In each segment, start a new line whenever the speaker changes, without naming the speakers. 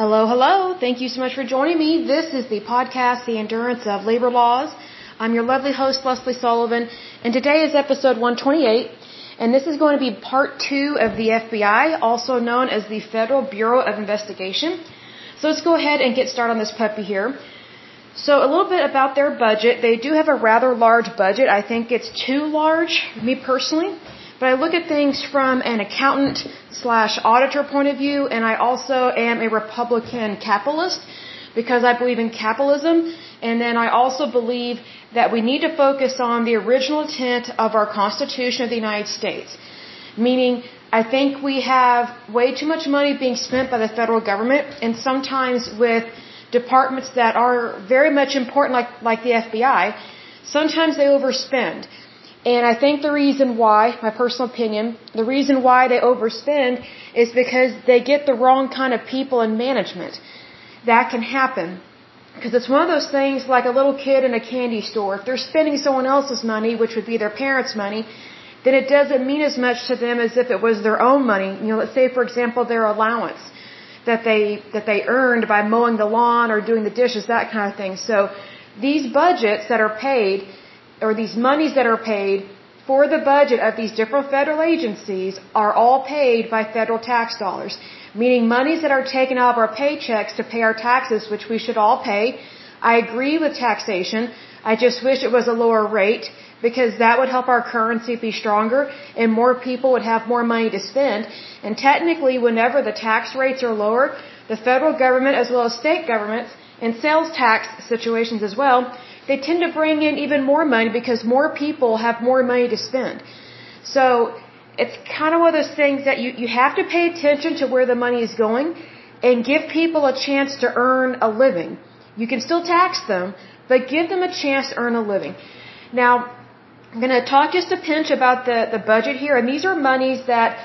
Hello, hello. Thank you so much for joining me. This is the podcast, The Endurance of Labor Laws. I'm your lovely host, Leslie Sullivan, and today is episode 128, and this is going to be part two of the FBI, also known as the Federal Bureau of Investigation. So let's go ahead and get started on this puppy here. So a little bit about their budget. They do have a rather large budget. I think it's too large, me personally. But I look at things from an accountant slash auditor point of view, and I also am a Republican capitalist because I believe in capitalism, and then I also believe that we need to focus on the original intent of our Constitution of the United States. Meaning, I think we have way too much money being spent by the federal government, and sometimes with departments that are very much important, like, like the FBI, sometimes they overspend. And I think the reason why, my personal opinion, the reason why they overspend is because they get the wrong kind of people in management. That can happen. Because it's one of those things like a little kid in a candy store. If they're spending someone else's money, which would be their parents' money, then it doesn't mean as much to them as if it was their own money. You know, let's say for example their allowance that they that they earned by mowing the lawn or doing the dishes, that kind of thing. So these budgets that are paid or these monies that are paid for the budget of these different federal agencies are all paid by federal tax dollars, meaning monies that are taken out of our paychecks to pay our taxes, which we should all pay. I agree with taxation. I just wish it was a lower rate because that would help our currency be stronger and more people would have more money to spend. And technically, whenever the tax rates are lower, the federal government as well as state governments and sales tax situations as well they tend to bring in even more money because more people have more money to spend. So it's kind of one of those things that you, you have to pay attention to where the money is going and give people a chance to earn a living. You can still tax them, but give them a chance to earn a living. Now, I'm going to talk just a pinch about the, the budget here, and these are monies that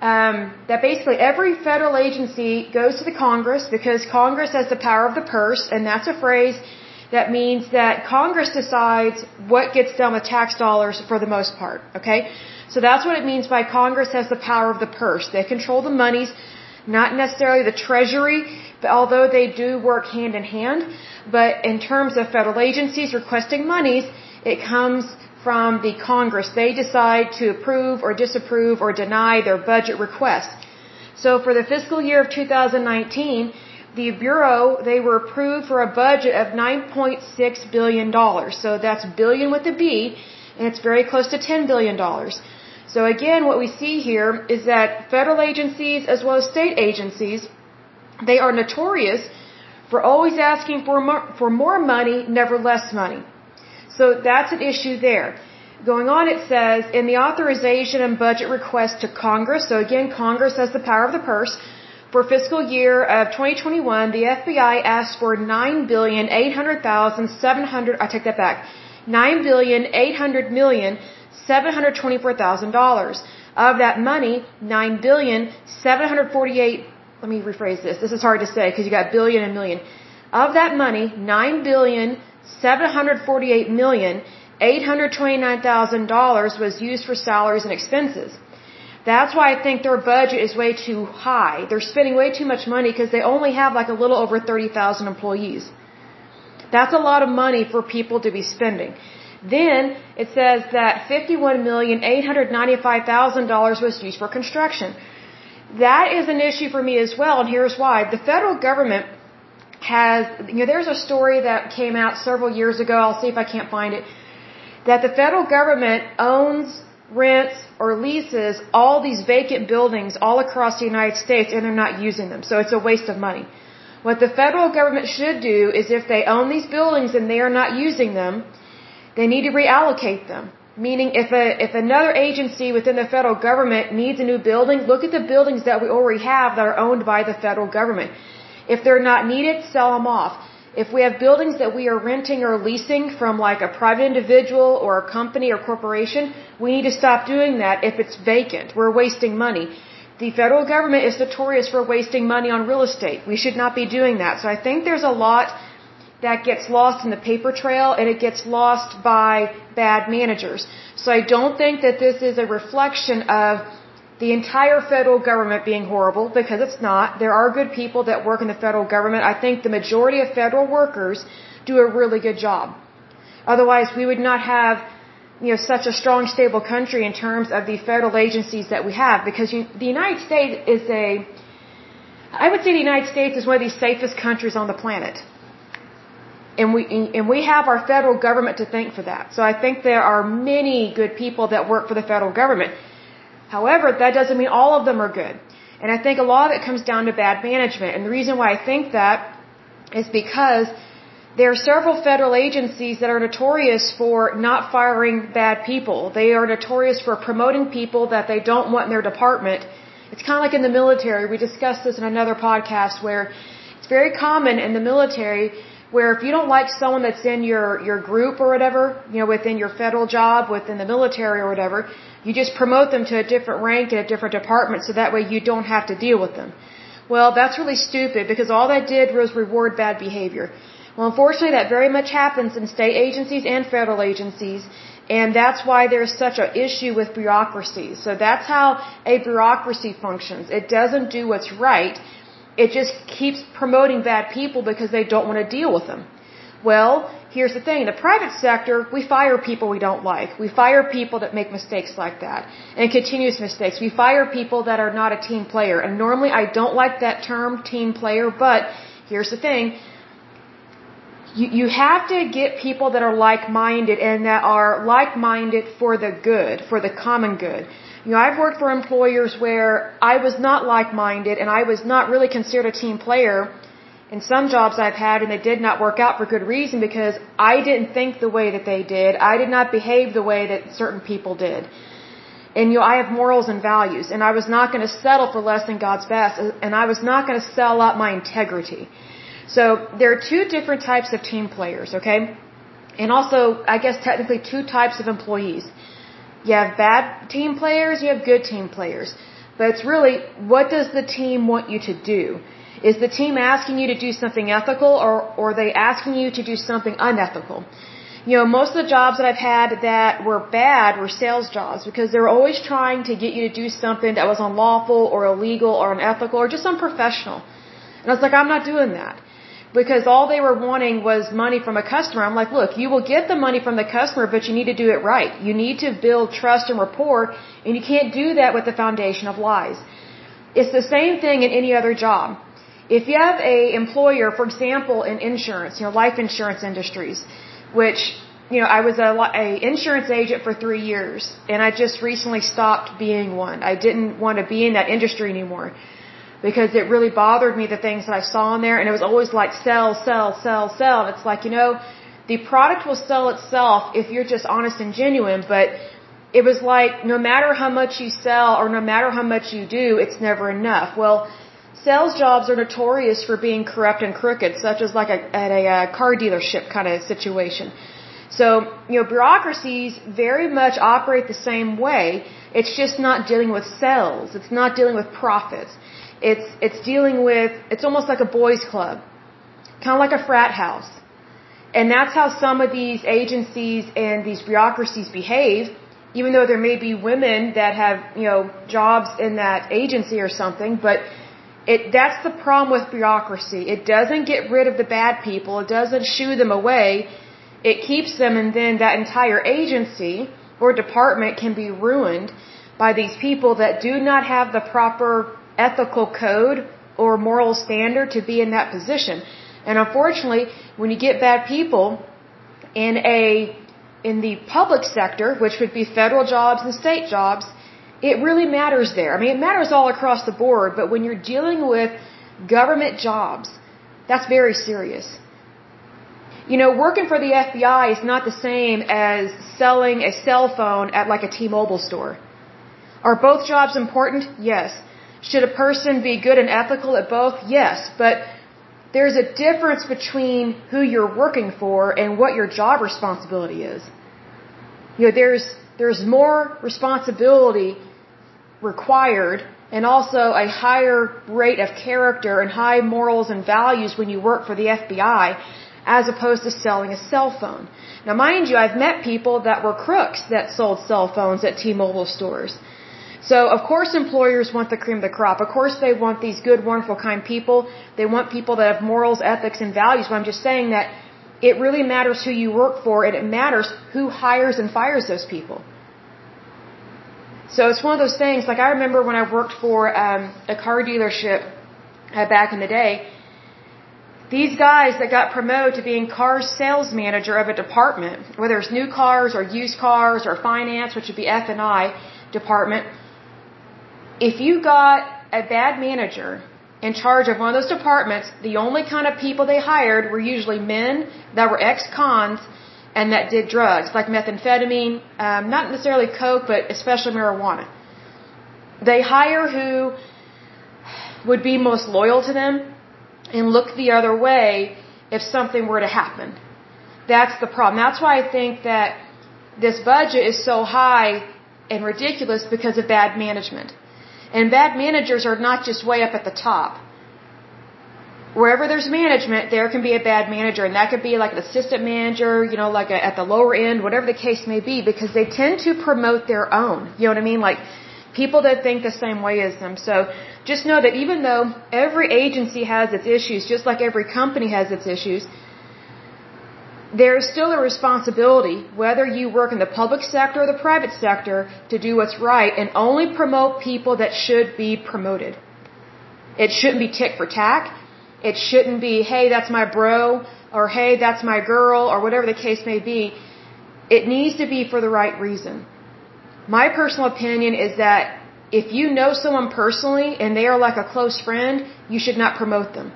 um, that basically every federal agency goes to the Congress because Congress has the power of the purse, and that's a phrase that means that Congress decides what gets done with tax dollars for the most part. Okay? So that's what it means by Congress has the power of the purse. They control the monies, not necessarily the Treasury, but although they do work hand in hand. But in terms of federal agencies requesting monies, it comes from the Congress. They decide to approve or disapprove or deny their budget request. So for the fiscal year of 2019, the Bureau, they were approved for a budget of $9.6 billion. So that's billion with a B, and it's very close to $10 billion. So again, what we see here is that federal agencies as well as state agencies, they are notorious for always asking for more, for more money, never less money. So that's an issue there. Going on, it says, in the authorization and budget request to Congress, so again, Congress has the power of the purse, for fiscal year of 2021, the FBI asked for nine billion eight hundred thousand seven hundred. I take that back. Nine billion eight hundred million seven hundred twenty-four thousand dollars. Of that money, nine billion seven hundred forty-eight. Let me rephrase this. This is hard to say because you got billion and million. Of that money, nine billion seven hundred forty-eight million eight hundred twenty-nine thousand dollars was used for salaries and expenses. That's why I think their budget is way too high. They're spending way too much money because they only have like a little over 30,000 employees. That's a lot of money for people to be spending. Then it says that $51,895,000 was used for construction. That is an issue for me as well, and here's why. The federal government has, you know, there's a story that came out several years ago, I'll see if I can't find it, that the federal government owns rents or leases all these vacant buildings all across the United States and they're not using them. So it's a waste of money. What the federal government should do is if they own these buildings and they are not using them, they need to reallocate them. Meaning if a, if another agency within the federal government needs a new building, look at the buildings that we already have that are owned by the federal government. If they're not needed, sell them off. If we have buildings that we are renting or leasing from like a private individual or a company or corporation, we need to stop doing that if it's vacant. We're wasting money. The federal government is notorious for wasting money on real estate. We should not be doing that. So I think there's a lot that gets lost in the paper trail and it gets lost by bad managers. So I don't think that this is a reflection of the entire federal government being horrible because it's not. There are good people that work in the federal government. I think the majority of federal workers do a really good job. Otherwise, we would not have you know such a strong stable country in terms of the federal agencies that we have because you, the United States is a I would say the United States is one of the safest countries on the planet. And we and we have our federal government to thank for that. So I think there are many good people that work for the federal government. However, that doesn't mean all of them are good. And I think a lot of it comes down to bad management. And the reason why I think that is because there are several federal agencies that are notorious for not firing bad people. They are notorious for promoting people that they don't want in their department. It's kind of like in the military. We discussed this in another podcast where it's very common in the military where if you don't like someone that's in your, your group or whatever, you know, within your federal job, within the military or whatever, you just promote them to a different rank in a different department so that way you don't have to deal with them. Well, that's really stupid because all that did was reward bad behavior. Well, unfortunately, that very much happens in state agencies and federal agencies, and that's why there's such an issue with bureaucracy. So that's how a bureaucracy functions. It doesn't do what's right. It just keeps promoting bad people because they don't want to deal with them. Well, here's the thing. In the private sector, we fire people we don't like. We fire people that make mistakes like that and continuous mistakes. We fire people that are not a team player. And normally I don't like that term, team player, but here's the thing. You, you have to get people that are like-minded and that are like-minded for the good, for the common good. You know, I've worked for employers where I was not like-minded and I was not really considered a team player in some jobs I've had and they did not work out for good reason because I didn't think the way that they did. I did not behave the way that certain people did. And you know, I have morals and values and I was not going to settle for less than God's best uh, and I was not going to sell out my integrity. So there are two different types of team players, okay? And also, I guess technically two types of employees. You have bad team players, you have good team players. But it's really, what does the team want you to do? Is the team asking you to do something ethical or, or are they asking you to do something unethical? You know, most of the jobs that I've had that were bad were sales jobs because they were always trying to get you to do something that was unlawful or illegal or unethical or just unprofessional. And I was like, I'm not doing that because all they were wanting was money from a customer. I'm like, look, you will get the money from the customer, but you need to do it right. You need to build trust and rapport, and you can't do that with the foundation of lies. It's the same thing in any other job. If you have a employer, for example, in insurance, you know, life insurance industries, which, you know, I was a, a insurance agent for three years, and I just recently stopped being one. I didn't want to be in that industry anymore because it really bothered me the things that I saw in there and it was always like sell, sell, sell, sell. And it's like, you know, the product will sell itself if you're just honest and genuine, but it was like no matter how much you sell or no matter how much you do, it's never enough. Well, sales jobs are notorious for being corrupt and crooked, such as like a, at a, a car dealership kind of situation. So, you know, bureaucracies very much operate the same way. It's just not dealing with sales. It's not dealing with profits. It's it's dealing with it's almost like a boys club, kind of like a frat house, and that's how some of these agencies and these bureaucracies behave. Even though there may be women that have you know jobs in that agency or something, but it that's the problem with bureaucracy. It doesn't get rid of the bad people. It doesn't shoo them away. It keeps them, and then that entire agency or department can be ruined by these people that do not have the proper ethical code or moral standard to be in that position. And unfortunately, when you get bad people in a in the public sector, which would be federal jobs and state jobs, it really matters there. I mean, it matters all across the board, but when you're dealing with government jobs, that's very serious. You know, working for the FBI is not the same as selling a cell phone at like a T-Mobile store. Are both jobs important? Yes. Should a person be good and ethical at both? Yes, but there's a difference between who you're working for and what your job responsibility is. You know, there's there's more responsibility required and also a higher rate of character and high morals and values when you work for the FBI as opposed to selling a cell phone. Now mind you, I've met people that were crooks that sold cell phones at T-Mobile stores. So, of course, employers want the cream of the crop. Of course, they want these good, wonderful, kind people. They want people that have morals, ethics, and values. But I'm just saying that it really matters who you work for, and it matters who hires and fires those people. So it's one of those things. Like I remember when I worked for um, a car dealership uh, back in the day. These guys that got promoted to being car sales manager of a department, whether it's new cars or used cars or finance, which would be F and I department if you got a bad manager in charge of one of those departments, the only kind of people they hired were usually men that were ex-cons and that did drugs like methamphetamine, um, not necessarily coke, but especially marijuana. They hire who would be most loyal to them and look the other way if something were to happen. That's the problem. That's why I think that this budget is so high and ridiculous because of bad management. And bad managers are not just way up at the top. Wherever there's management, there can be a bad manager, and that could be like an assistant manager, you know, like a, at the lower end, whatever the case may be, because they tend to promote their own. You know what I mean? Like people that think the same way as them. So just know that even though every agency has its issues, just like every company has its issues, there is still a responsibility, whether you work in the public sector or the private sector, to do what's right and only promote people that should be promoted. It shouldn't be tick for tack. It shouldn't be, hey, that's my bro, or hey, that's my girl, or whatever the case may be. It needs to be for the right reason. My personal opinion is that if you know someone personally and they are like a close friend, you should not promote them.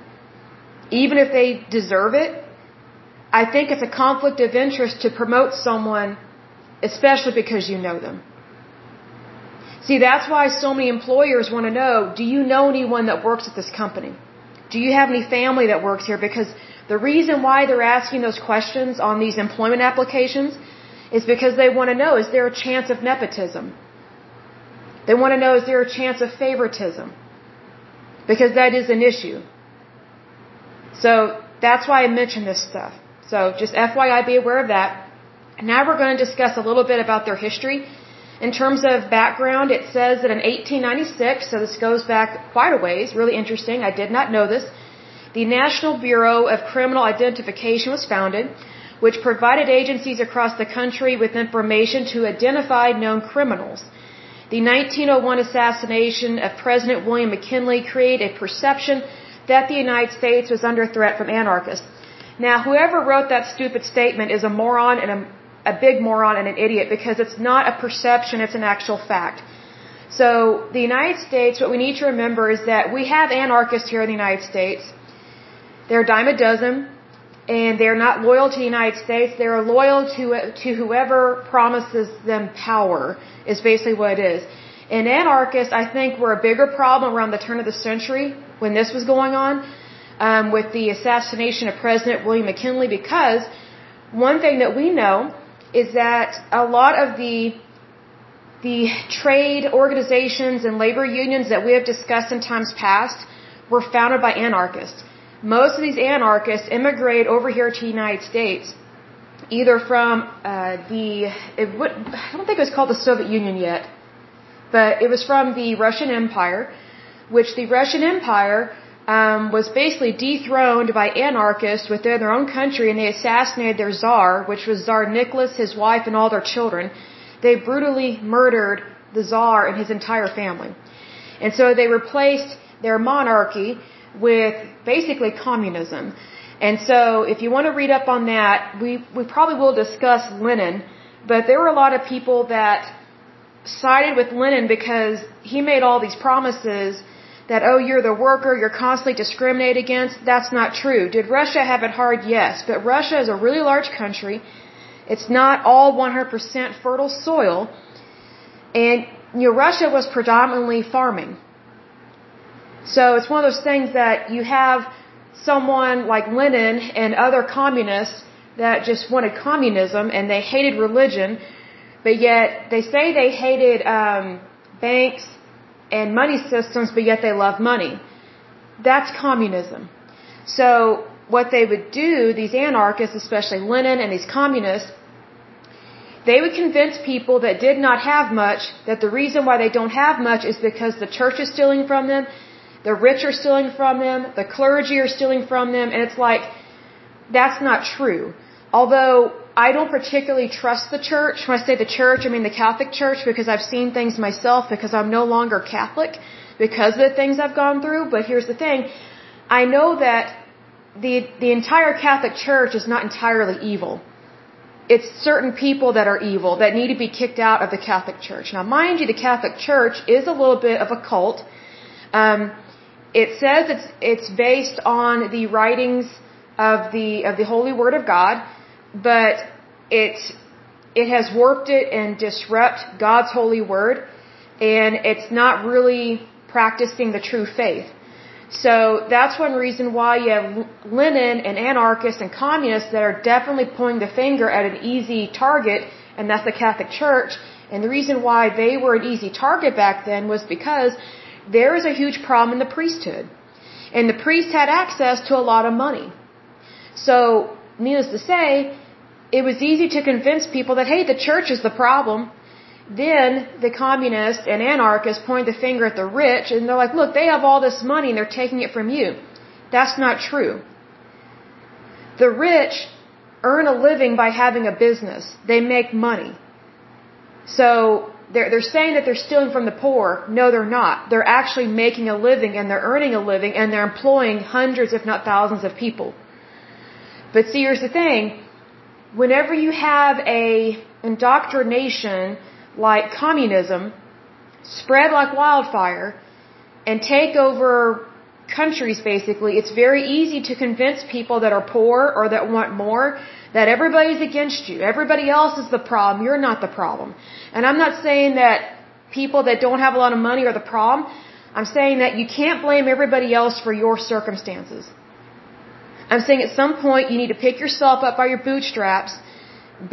Even if they deserve it, I think it's a conflict of interest to promote someone, especially because you know them. See, that's why so many employers want to know, do you know anyone that works at this company? Do you have any family that works here? Because the reason why they're asking those questions on these employment applications is because they want to know, is there a chance of nepotism? They want to know, is there a chance of favoritism? Because that is an issue. So that's why I mention this stuff. So just FYI, be aware of that. Now we're going to discuss a little bit about their history. In terms of background, it says that in 1896, so this goes back quite a ways, really interesting, I did not know this, the National Bureau of Criminal Identification was founded, which provided agencies across the country with information to identify known criminals. The 1901 assassination of President William McKinley created a perception that the United States was under threat from anarchists. Now, whoever wrote that stupid statement is a moron and a, a big moron and an idiot because it's not a perception, it's an actual fact. So, the United States, what we need to remember is that we have anarchists here in the United States. They're a dime a dozen, and they're not loyal to the United States. They're loyal to, to whoever promises them power, is basically what it is. And anarchists, I think, were a bigger problem around the turn of the century when this was going on um, with the assassination of President William McKinley because one thing that we know is that a lot of the the trade organizations and labor unions that we have discussed in times past were founded by anarchists. Most of these anarchists immigrated over here to the United States, either from uh, the it I don't think it was called the Soviet Union yet, but it was from the Russian Empire, which the Russian Empire um, was basically dethroned by anarchists within their own country, and they assassinated their czar, which was Tsar Nicholas, his wife, and all their children. They brutally murdered the czar and his entire family. And so they replaced their monarchy with basically communism. And so if you want to read up on that, we, we probably will discuss Lenin, but there were a lot of people that sided with Lenin because he made all these promises that, oh, you're the worker, you're constantly discriminated against. That's not true. Did Russia have it hard? Yes. But Russia is a really large country. It's not all 100% fertile soil. And, you know, Russia was predominantly farming. So it's one of those things that you have someone like Lenin and other communists that just wanted communism and they hated religion, but yet they say they hated um, banks and money systems, but yet they love money. That's communism. So what they would do, these anarchists, especially Lenin and these communists, they would convince people that did not have much that the reason why they don't have much is because the church is stealing from them, the rich are stealing from them, the clergy are stealing from them, and it's like, that's not true. Although I don't particularly trust the church. When I say the church, I mean the Catholic Church because I've seen things myself because I'm no longer Catholic because of the things I've gone through. But here's the thing. I know that the, the entire Catholic Church is not entirely evil. It's certain people that are evil that need to be kicked out of the Catholic Church. Now, mind you, the Catholic Church is a little bit of a cult. Um, it says it's, it's based on the writings of the, of the Holy Word of God, but it, it has warped it and disrupt God's holy word, and it's not really practicing the true faith. So that's one reason why you have Lenin and anarchists and communists that are definitely pointing the finger at an easy target, and that's the Catholic Church. And the reason why they were an easy target back then was because there is a huge problem in the priesthood. And the priests had access to a lot of money. So, needless to say, it was easy to convince people that, hey, the church is the problem. Then the communists and anarchists point the finger at the rich and they're like, look, they have all this money and they're taking it from you. That's not true. The rich earn a living by having a business. They make money. So they're, they're saying that they're stealing from the poor. No, they're not. They're actually making a living and they're earning a living and they're employing hundreds, if not thousands of people. But see, here's the thing. Whenever you have a indoctrination like communism spread like wildfire and take over countries basically, it's very easy to convince people that are poor or that want more that everybody's against you. Everybody else is the problem. You're not the problem. And I'm not saying that people that don't have a lot of money are the problem. I'm saying that you can't blame everybody else for your circumstances. I'm saying at some point you need to pick yourself up by your bootstraps,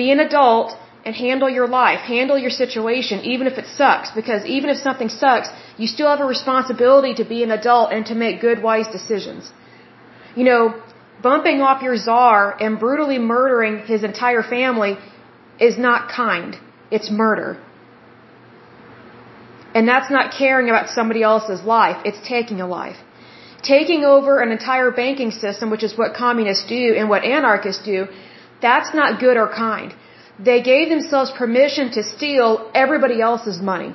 be an adult, and handle your life, handle your situation, even if it sucks. Because even if something sucks, you still have a responsibility to be an adult and to make good, wise decisions. You know, bumping off your czar and brutally murdering his entire family is not kind. It's murder. And that's not caring about somebody else's life. It's taking a life. Taking over an entire banking system, which is what communists do and what anarchists do, that's not good or kind. They gave themselves permission to steal everybody else's money.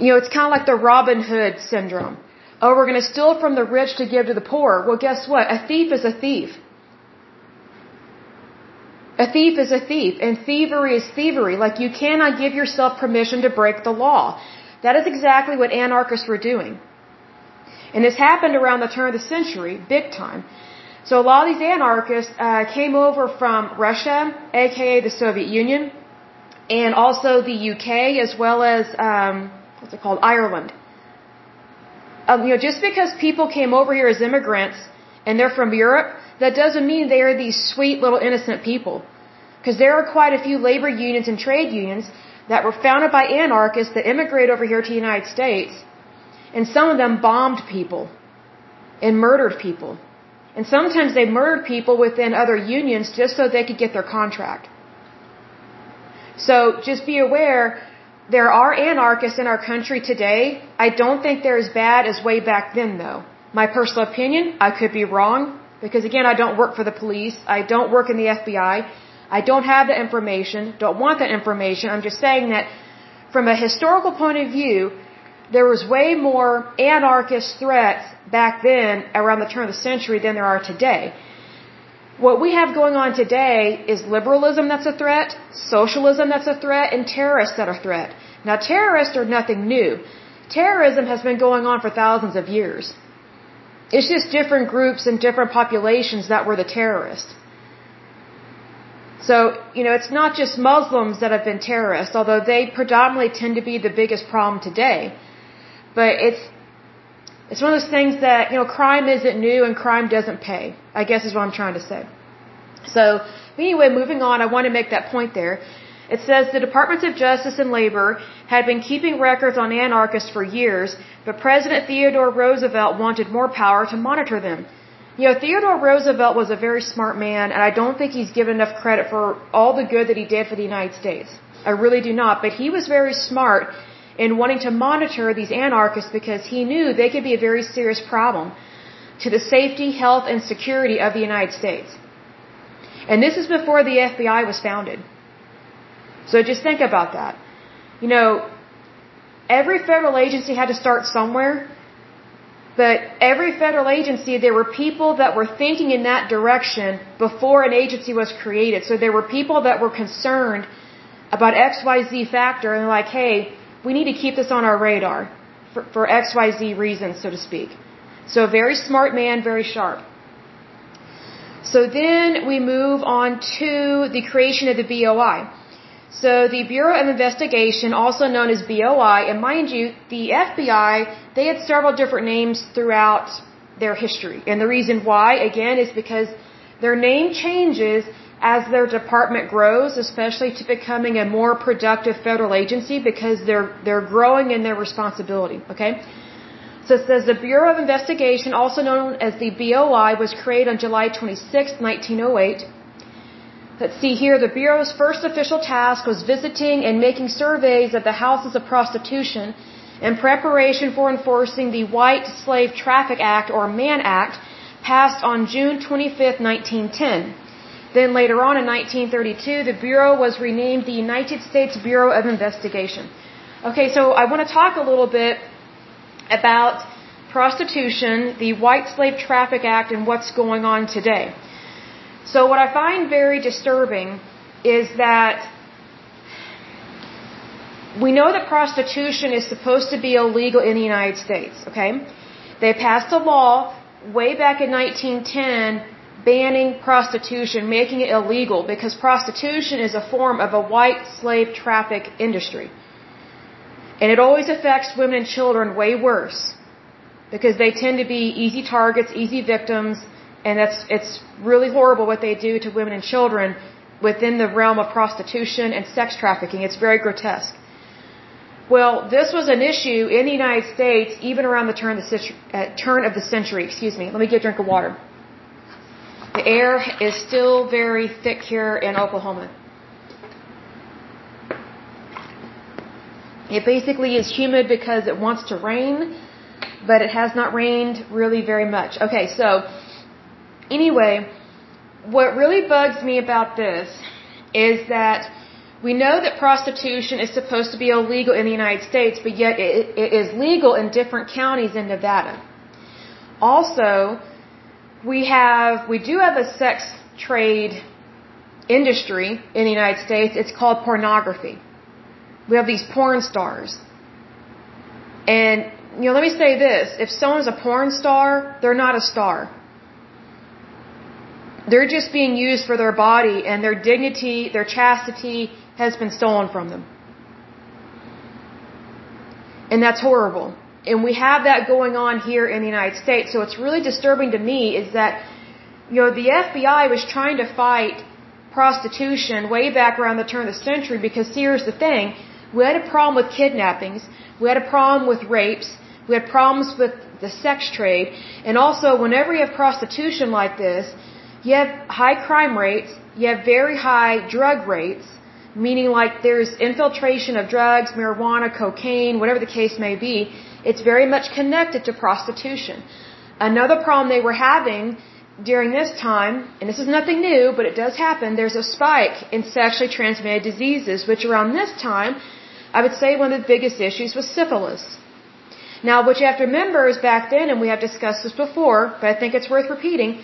You know, it's kind of like the Robin Hood syndrome. Oh, we're going to steal from the rich to give to the poor. Well, guess what? A thief is a thief. A thief is a thief, and thievery is thievery. Like, you cannot give yourself permission to break the law. That is exactly what anarchists were doing. And this happened around the turn of the century, big time. So a lot of these anarchists uh, came over from Russia, aka the Soviet Union, and also the UK, as well as um, what's it called, Ireland. Um, you know, just because people came over here as immigrants and they're from Europe, that doesn't mean they are these sweet little innocent people. Because there are quite a few labor unions and trade unions that were founded by anarchists that immigrated over here to the United States, and some of them bombed people and murdered people. And sometimes they murdered people within other unions just so they could get their contract. So just be aware, there are anarchists in our country today. I don't think they're as bad as way back then though. My personal opinion, I could be wrong, because again, I don't work for the police, I don't work in the FBI, I don't have the information, don't want that information. I'm just saying that from a historical point of view, there was way more anarchist threats back then around the turn of the century than there are today. What we have going on today is liberalism that's a threat, socialism that's a threat, and terrorists that are a threat. Now terrorists are nothing new. Terrorism has been going on for thousands of years. It's just different groups and different populations that were the terrorists. So, you know, it's not just Muslims that have been terrorists, although they predominantly tend to be the biggest problem today. But it's it's one of those things that, you know, crime isn't new and crime doesn't pay. I guess is what I'm trying to say. So, anyway, moving on, I want to make that point there. It says the Departments of Justice and Labor had been keeping records on anarchists for years, but President Theodore Roosevelt wanted more power to monitor them. You know, Theodore Roosevelt was a very smart man, and I don't think he's given enough credit for all the good that he did for the United States. I really do not. But he was very smart in wanting to monitor these anarchists because he knew they could be a very serious problem to the safety, health, and security of the United States. And this is before the FBI was founded. So just think about that. You know, every federal agency had to start somewhere, but every federal agency, there were people that were thinking in that direction before an agency was created. So there were people that were concerned about XYZ factor and like, hey, we need to keep this on our radar for, for XYZ reasons, so to speak. So a very smart man, very sharp. So then we move on to the creation of the BOI. So the Bureau of Investigation, also known as BOI, and mind you, the FBI, they had several different names throughout their history. And the reason why, again, is because their name changes as their department grows, especially to becoming a more productive federal agency because they're, they're growing in their responsibility. Okay? So it says the Bureau of Investigation, also known as the BOI, was created on July 26, 1908. Let's see here, the Bureau's first official task was visiting and making surveys of the houses of prostitution in preparation for enforcing the White Slave Traffic Act, or Mann Act, passed on June 25, 1910. Then later on in 1932, the Bureau was renamed the United States Bureau of Investigation. Okay, so I want to talk a little bit about prostitution, the White Slave Traffic Act, and what's going on today. So what I find very disturbing is that we know that prostitution is supposed to be illegal in the United States, okay? They passed a law way back in 1910 banning prostitution, making it illegal because prostitution is a form of a white slave traffic industry. And it always affects women and children way worse because they tend to be easy targets, easy victims, and that's it's really horrible what they do to women and children within the realm of prostitution and sex trafficking. It's very grotesque. Well, this was an issue in the United States even around the turn of the, uh, turn of the century. Excuse me. Let me get a drink of water. The air is still very thick here in Oklahoma. It basically is humid because it wants to rain, but it has not rained really very much. Okay, so anyway, what really bugs me about this is that we know that prostitution is supposed to be illegal in the United States, but yet it, it is legal in different counties in Nevada. Also, we have we do have a sex trade industry in the United States. It's called pornography. We have these porn stars. And you know, let me say this, if someone's a porn star, they're not a star. They're just being used for their body and their dignity, their chastity has been stolen from them. And that's horrible. And we have that going on here in the United States. So what's really disturbing to me is that, you know, the FBI was trying to fight prostitution way back around the turn of the century because here's the thing. We had a problem with kidnappings. We had a problem with rapes. We had problems with the sex trade. And also, whenever you have prostitution like this, you have high crime rates. You have very high drug rates, meaning like there's infiltration of drugs, marijuana, cocaine, whatever the case may be. It's very much connected to prostitution. Another problem they were having during this time, and this is nothing new, but it does happen, there's a spike in sexually transmitted diseases, which around this time, I would say one of the biggest issues was syphilis. Now, what you have to remember is back then, and we have discussed this before, but I think it's worth repeating,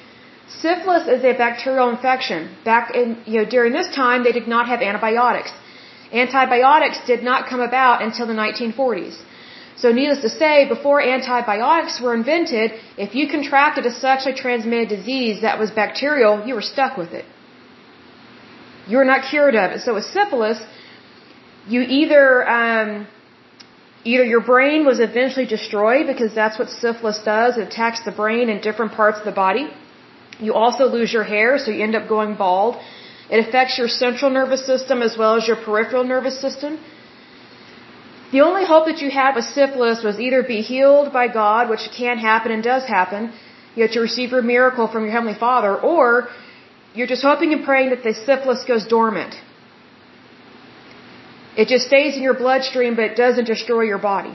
syphilis is a bacterial infection. Back in, you know, during this time, they did not have antibiotics. Antibiotics did not come about until the 1940s. So needless to say, before antibiotics were invented, if you contracted a sexually transmitted disease that was bacterial, you were stuck with it. You were not cured of it. So with syphilis, you either, um, either your brain was eventually destroyed because that's what syphilis does. It attacks the brain in different parts of the body. You also lose your hair, so you end up going bald. It affects your central nervous system as well as your peripheral nervous system. The only hope that you had with syphilis was either be healed by God, which can happen and does happen, yet you receive your miracle from your Heavenly Father, or you're just hoping and praying that the syphilis goes dormant. It just stays in your bloodstream, but it doesn't destroy your body.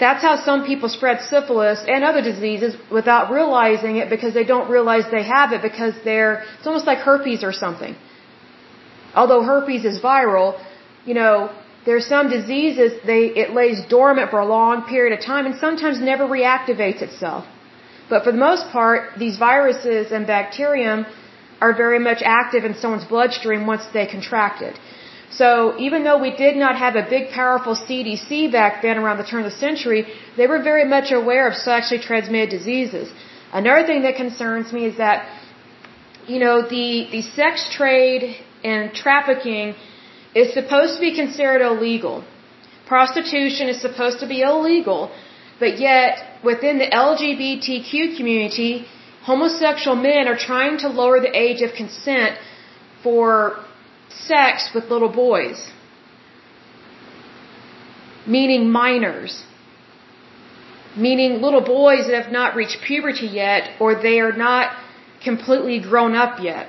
That's how some people spread syphilis and other diseases without realizing it because they don't realize they have it because they're, it's almost like herpes or something. Although herpes is viral, you know, there's some diseases, they, it lays dormant for a long period of time and sometimes never reactivates itself. But for the most part, these viruses and bacterium are very much active in someone's bloodstream once they contract it. So even though we did not have a big powerful CDC back then around the turn of the century, they were very much aware of sexually transmitted diseases. Another thing that concerns me is that, you know, the, the sex trade and trafficking is supposed to be considered illegal. Prostitution is supposed to be illegal, but yet within the LGBTQ community, homosexual men are trying to lower the age of consent for sex with little boys, meaning minors, meaning little boys that have not reached puberty yet or they are not completely grown up yet.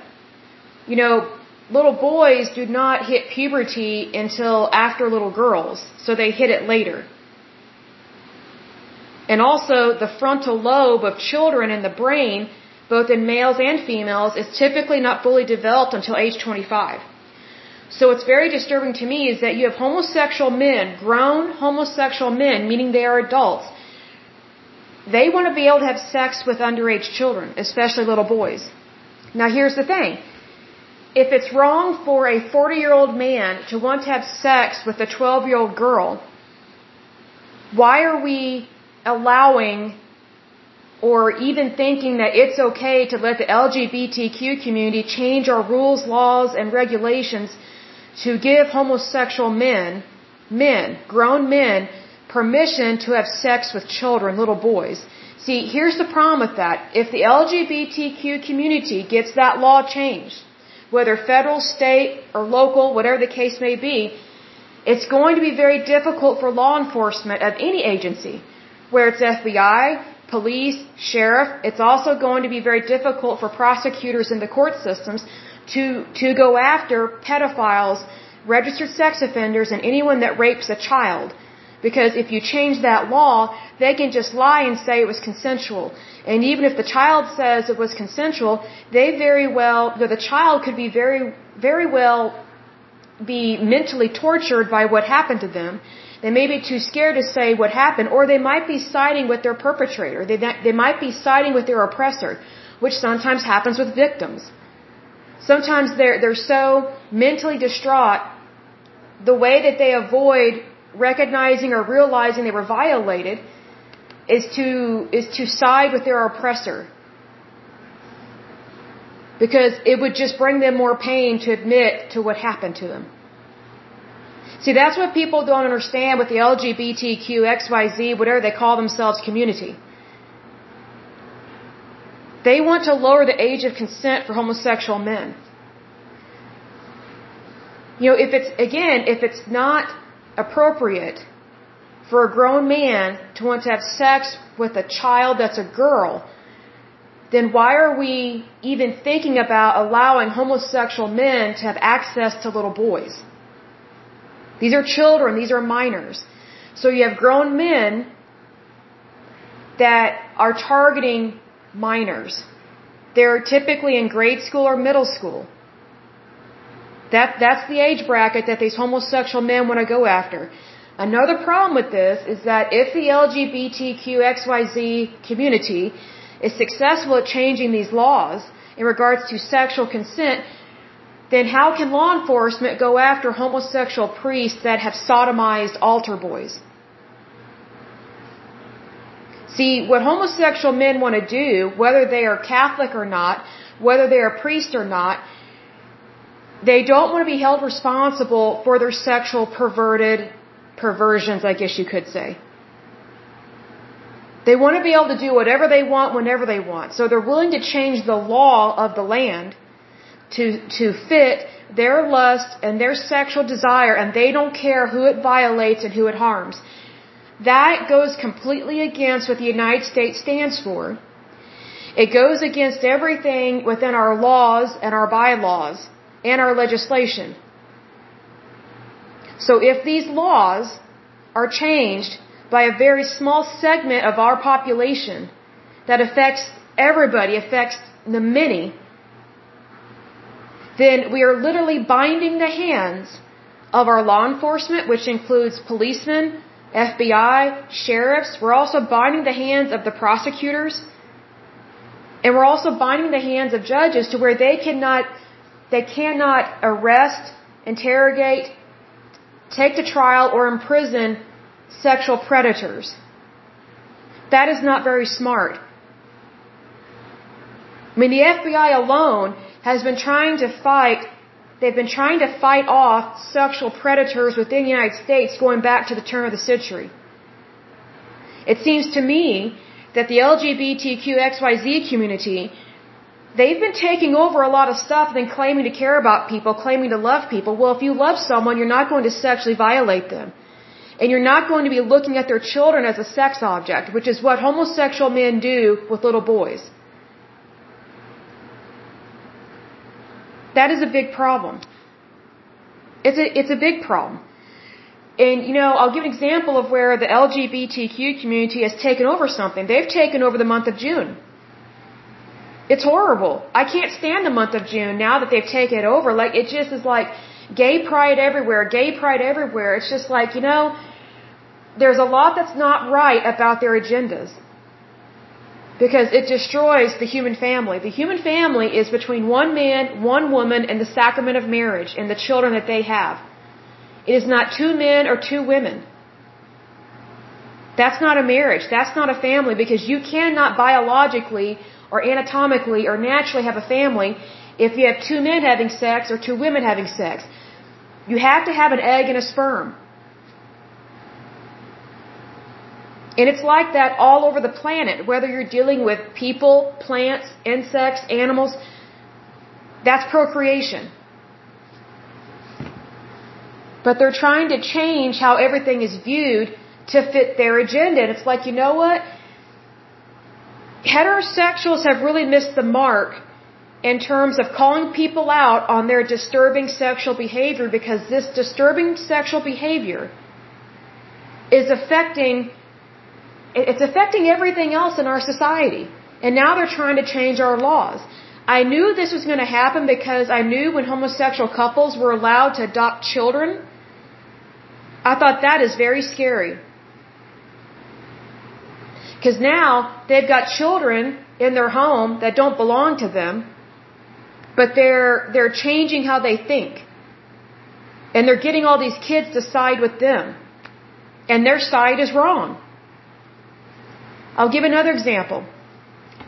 You know, little boys do not hit puberty until after little girls, so they hit it later. And also, the frontal lobe of children in the brain, both in males and females, is typically not fully developed until age 25. So what's very disturbing to me is that you have homosexual men, grown homosexual men, meaning they are adults. They want to be able to have sex with underage children, especially little boys. Now here's the thing. If it's wrong for a 40 year old man to want to have sex with a 12 year old girl, why are we allowing or even thinking that it's okay to let the LGBTQ community change our rules, laws, and regulations to give homosexual men, men, grown men, permission to have sex with children, little boys. See, here's the problem with that. If the LGBTQ community gets that law changed, whether federal, state, or local, whatever the case may be, it's going to be very difficult for law enforcement of any agency, where it's FBI, police, sheriff. It's also going to be very difficult for prosecutors in the court systems to, to go after pedophiles, registered sex offenders, and anyone that rapes a child. Because if you change that law, they can just lie and say it was consensual. And even if the child says it was consensual, they very well, the child could be very, very well be mentally tortured by what happened to them. They may be too scared to say what happened, or they might be siding with their perpetrator. They, they might be siding with their oppressor, which sometimes happens with victims. Sometimes they're, they're so mentally distraught, the way that they avoid recognizing or realizing they were violated is to, is to side with their oppressor. Because it would just bring them more pain to admit to what happened to them. See, that's what people don't understand with the LGBTQ, XYZ, whatever they call themselves community. They want to lower the age of consent for homosexual men. You know, if it's, again, if it's not appropriate for a grown man to want to have sex with a child that's a girl, then why are we even thinking about allowing homosexual men to have access to little boys? These are children, these are minors. So you have grown men that are targeting minors. They're typically in grade school or middle school. That, that's the age bracket that these homosexual men want to go after. Another problem with this is that if the LGBTQXYZ community is successful at changing these laws in regards to sexual consent, then how can law enforcement go after homosexual priests that have sodomized altar boys? See, what homosexual men want to do, whether they are Catholic or not, whether they are priest or not, they don't want to be held responsible for their sexual perverted perversions, I guess you could say. They want to be able to do whatever they want whenever they want. So they're willing to change the law of the land to, to fit their lust and their sexual desire and they don't care who it violates and who it harms. that goes completely against what the United States stands for. It goes against everything within our laws and our bylaws and our legislation. So if these laws are changed by a very small segment of our population that affects everybody, affects the many, then we are literally binding the hands of our law enforcement, which includes policemen, FBI, sheriffs. We're also binding the hands of the prosecutors. And we're also binding the hands of judges to where they cannot, they cannot arrest, interrogate, take to trial, or imprison sexual predators. That is not very smart. I mean, the FBI alone has been trying to fight They've been trying to fight off sexual predators within the United States going back to the turn of the century. It seems to me that the LGBTQXYZ community, they've been taking over a lot of stuff and then claiming to care about people, claiming to love people. Well, if you love someone, you're not going to sexually violate them. And you're not going to be looking at their children as a sex object, which is what homosexual men do with little boys. That is a big problem. It's a, it's a big problem. And, you know, I'll give an example of where the LGBTQ community has taken over something. They've taken over the month of June. It's horrible. I can't stand the month of June now that they've taken it over. Like, it just is like gay pride everywhere, gay pride everywhere. It's just like, you know, there's a lot that's not right about their agendas because it destroys the human family. The human family is between one man, one woman, and the sacrament of marriage and the children that they have. It is not two men or two women. That's not a marriage. That's not a family because you cannot biologically or anatomically or naturally have a family if you have two men having sex or two women having sex. You have to have an egg and a sperm. And it's like that all over the planet, whether you're dealing with people, plants, insects, animals. That's procreation. But they're trying to change how everything is viewed to fit their agenda. And it's like, you know what? Heterosexuals have really missed the mark in terms of calling people out on their disturbing sexual behavior because this disturbing sexual behavior is affecting it's affecting everything else in our society. And now they're trying to change our laws. I knew this was going to happen because I knew when homosexual couples were allowed to adopt children, I thought that is very scary. Because now they've got children in their home that don't belong to them, but they're, they're changing how they think. And they're getting all these kids to side with them. And their side is wrong. I'll give another example.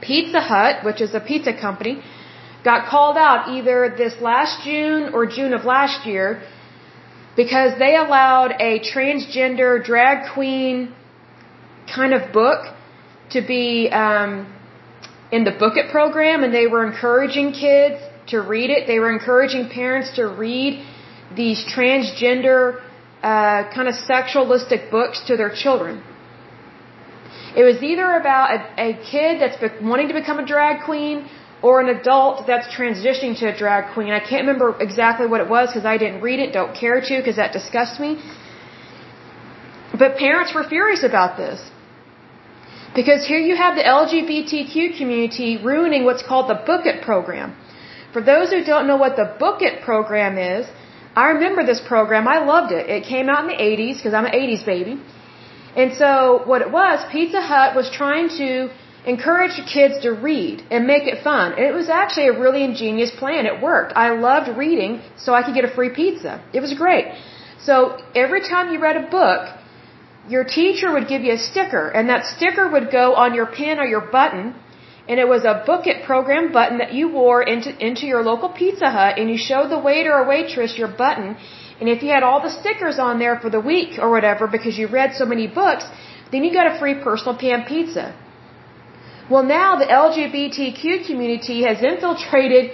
Pizza Hut, which is a pizza company, got called out either this last June or June of last year because they allowed a transgender drag queen kind of book to be um, in the Book It program, and they were encouraging kids to read it. They were encouraging parents to read these transgender uh, kind of sexualistic books to their children. It was either about a, a kid that's be- wanting to become a drag queen or an adult that's transitioning to a drag queen. I can't remember exactly what it was because I didn't read it, don't care to because that disgusts me. But parents were furious about this. Because here you have the LGBTQ community ruining what's called the Book It program. For those who don't know what the Book It program is, I remember this program. I loved it. It came out in the 80s because I'm an 80s baby. And so what it was, Pizza Hut was trying to encourage kids to read and make it fun. And it was actually a really ingenious plan. It worked. I loved reading so I could get a free pizza. It was great. So every time you read a book, your teacher would give you a sticker and that sticker would go on your pin or your button and it was a book it program button that you wore into into your local Pizza Hut and you showed the waiter or waitress your button and if you had all the stickers on there for the week or whatever because you read so many books, then you got a free personal pan pizza. Well, now the LGBTQ community has infiltrated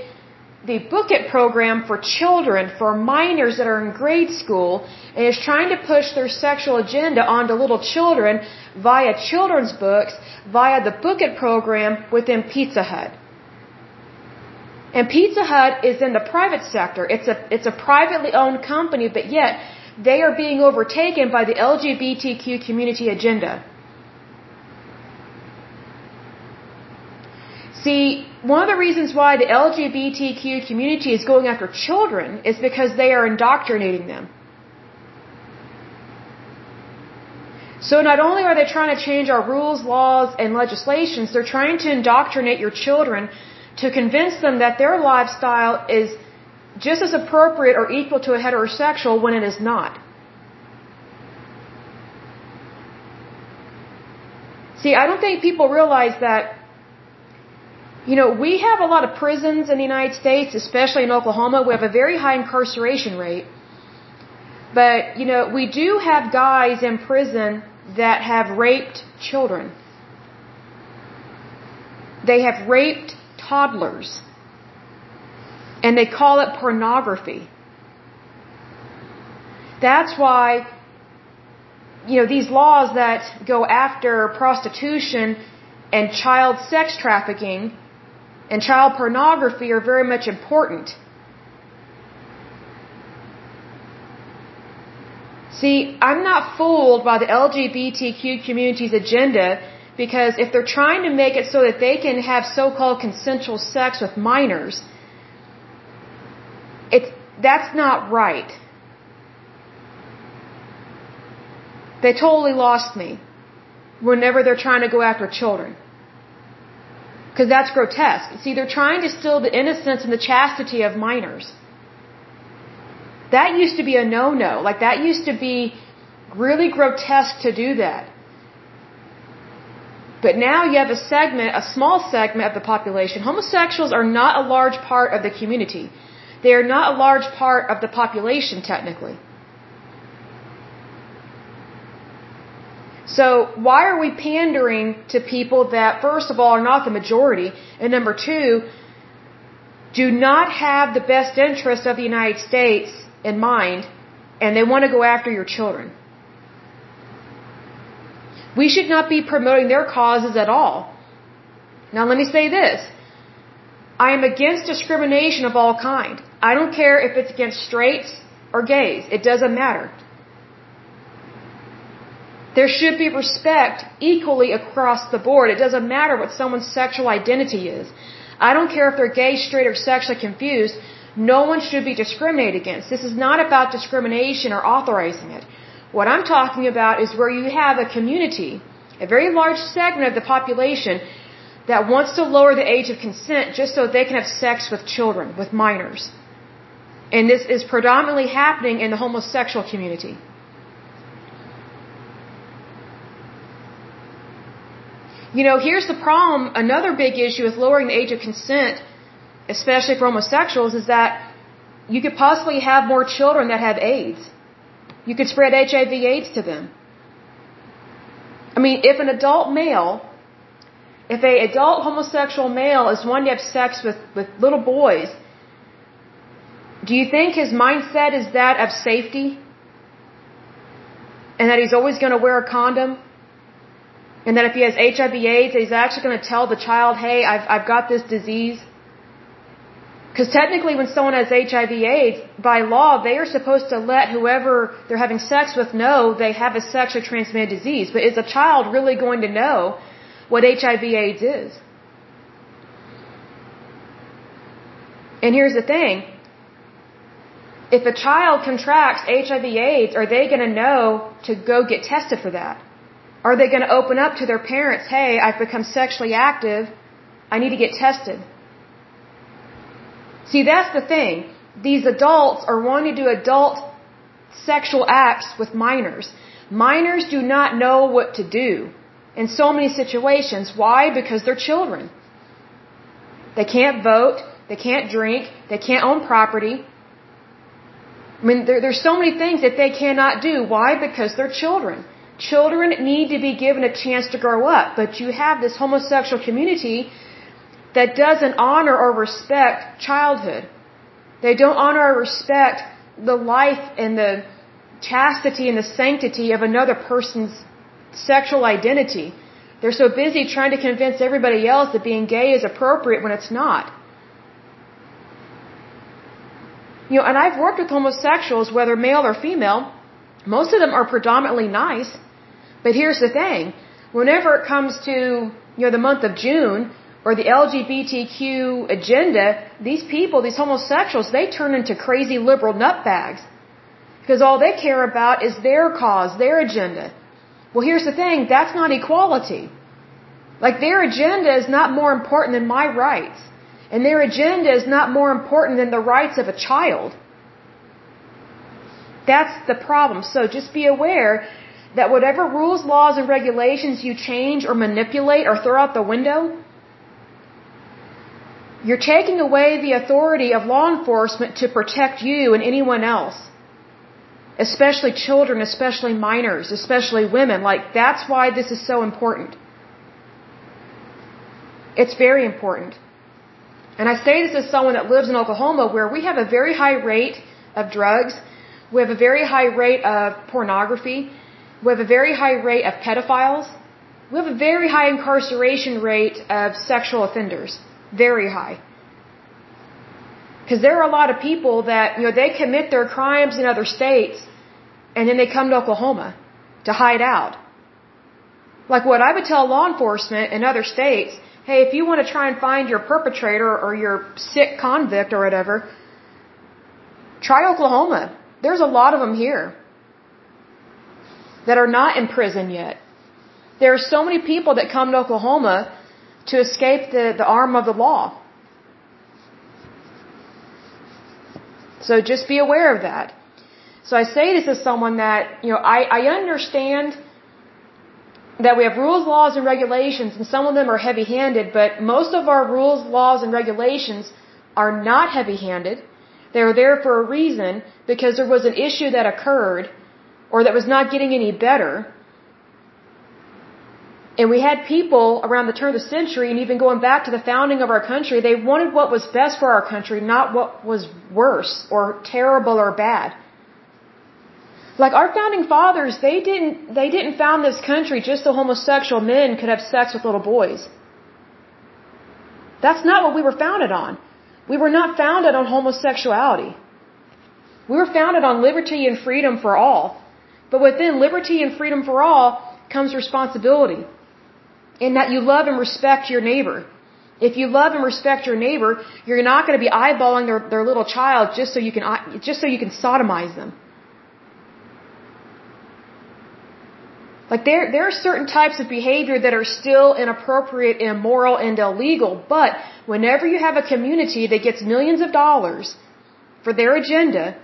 the Book It program for children, for minors that are in grade school, and is trying to push their sexual agenda onto little children via children's books, via the Book It program within Pizza Hut. And Pizza Hut is in the private sector. It's a, it's a privately owned company, but yet they are being overtaken by the LGBTQ community agenda. See, one of the reasons why the LGBTQ community is going after children is because they are indoctrinating them. So not only are they trying to change our rules, laws, and legislations, they're trying to indoctrinate your children to convince them that their lifestyle is just as appropriate or equal to a heterosexual when it is not. See, I don't think people realize that, you know, we have a lot of prisons in the United States, especially in Oklahoma. We have a very high incarceration rate. But, you know, we do have guys in prison that have raped children. They have raped toddlers and they call it pornography. That's why, you know, these laws that go after prostitution and child sex trafficking and child pornography are very much important. See, I'm not fooled by the LGBTQ community's agenda because if they're trying to make it so that they can have so-called consensual sex with minors, it's, that's not right. They totally lost me whenever they're trying to go after children. Because that's grotesque. See, they're trying to steal the innocence and the chastity of minors. That used to be a no-no. Like, that used to be really grotesque to do that. But now you have a segment, a small segment of the population. Homosexuals are not a large part of the community. They are not a large part of the population, technically. So, why are we pandering to people that, first of all, are not the majority, and number two, do not have the best interest of the United States in mind, and they want to go after your children? We should not be promoting their causes at all. Now, let me say this. I am against discrimination of all kind. I don't care if it's against straights or gays. It doesn't matter. There should be respect equally across the board. It doesn't matter what someone's sexual identity is. I don't care if they're gay, straight, or sexually confused. No one should be discriminated against. This is not about discrimination or authorizing it. What I'm talking about is where you have a community, a very large segment of the population that wants to lower the age of consent just so they can have sex with children, with minors. And this is predominantly happening in the homosexual community. You know, here's the problem. Another big issue with lowering the age of consent, especially for homosexuals, is that you could possibly have more children that have AIDS. You could spread HIV AIDS to them. I mean, if an adult male, if a adult homosexual male is wanting to have sex with, with little boys, do you think his mindset is that of safety? And that he's always going to wear a condom? And that if he has HIV AIDS, he's actually going to tell the child, hey, I've, I've got this disease? Because technically when someone has HIV AIDS, by law, they are supposed to let whoever they're having sex with know they have a sexually transmitted disease. But is a child really going to know what HIV AIDS is? And here's the thing if a child contracts HIV AIDS, are they going to know to go get tested for that? Are they going to open up to their parents, hey, I've become sexually active, I need to get tested? See, that's the thing. These adults are wanting to do adult sexual acts with minors. Minors do not know what to do in so many situations. Why? Because they're children. They can't vote, they can't drink, they can't own property, I mean, there, there's so many things that they cannot do. Why? Because they're children. Children need to be given a chance to grow up, but you have this homosexual community that doesn't honor or respect childhood. They don't honor or respect the life and the chastity and the sanctity of another person's sexual identity. They're so busy trying to convince everybody else that being gay is appropriate when it's not. You know, and I've worked with homosexuals, whether male or female. Most of them are predominantly nice. But here's the thing. Whenever it comes to, you know, the month of June or the LGBTQ agenda, these people, these homosexuals, they turn into crazy liberal nutbags. Because all they care about is their cause, their agenda. Well, here's the thing. That's not equality. Like their agenda is not more important than my rights. And their agenda is not more important than the rights of a child. That's the problem. So just be aware that whatever rules, laws, and regulations you change or manipulate or throw out the window, you're taking away the authority of law enforcement to protect you and anyone else. Especially children, especially minors, especially women. Like, that's why this is so important. It's very important. And I say this as someone that lives in Oklahoma where we have a very high rate of drugs. We have a very high rate of pornography. We have a very high rate of pedophiles. We have a very high incarceration rate of sexual offenders. Very high. Because there are a lot of people that, you know, they commit their crimes in other states and then they come to Oklahoma to hide out. Like what I would tell law enforcement in other states hey, if you want to try and find your perpetrator or your sick convict or whatever, try Oklahoma. There's a lot of them here that are not in prison yet. There are so many people that come to Oklahoma to escape the, the arm of the law. So just be aware of that. So I say this as someone that, you know, I, I understand that we have rules, laws, and regulations, and some of them are heavy handed, but most of our rules, laws, and regulations are not heavy handed. They are there for a reason because there was an issue that occurred or that was not getting any better. And we had people around the turn of the century and even going back to the founding of our country, they wanted what was best for our country, not what was worse or terrible or bad. Like our founding fathers, they didn't they didn't found this country just so homosexual men could have sex with little boys. That's not what we were founded on. We were not founded on homosexuality. We were founded on liberty and freedom for all. But within liberty and freedom for all comes responsibility. In that you love and respect your neighbor. If you love and respect your neighbor, you're not going to be eyeballing their, their little child just so you can just so you can sodomize them. Like there, there are certain types of behavior that are still inappropriate, immoral, and illegal. But whenever you have a community that gets millions of dollars for their agenda,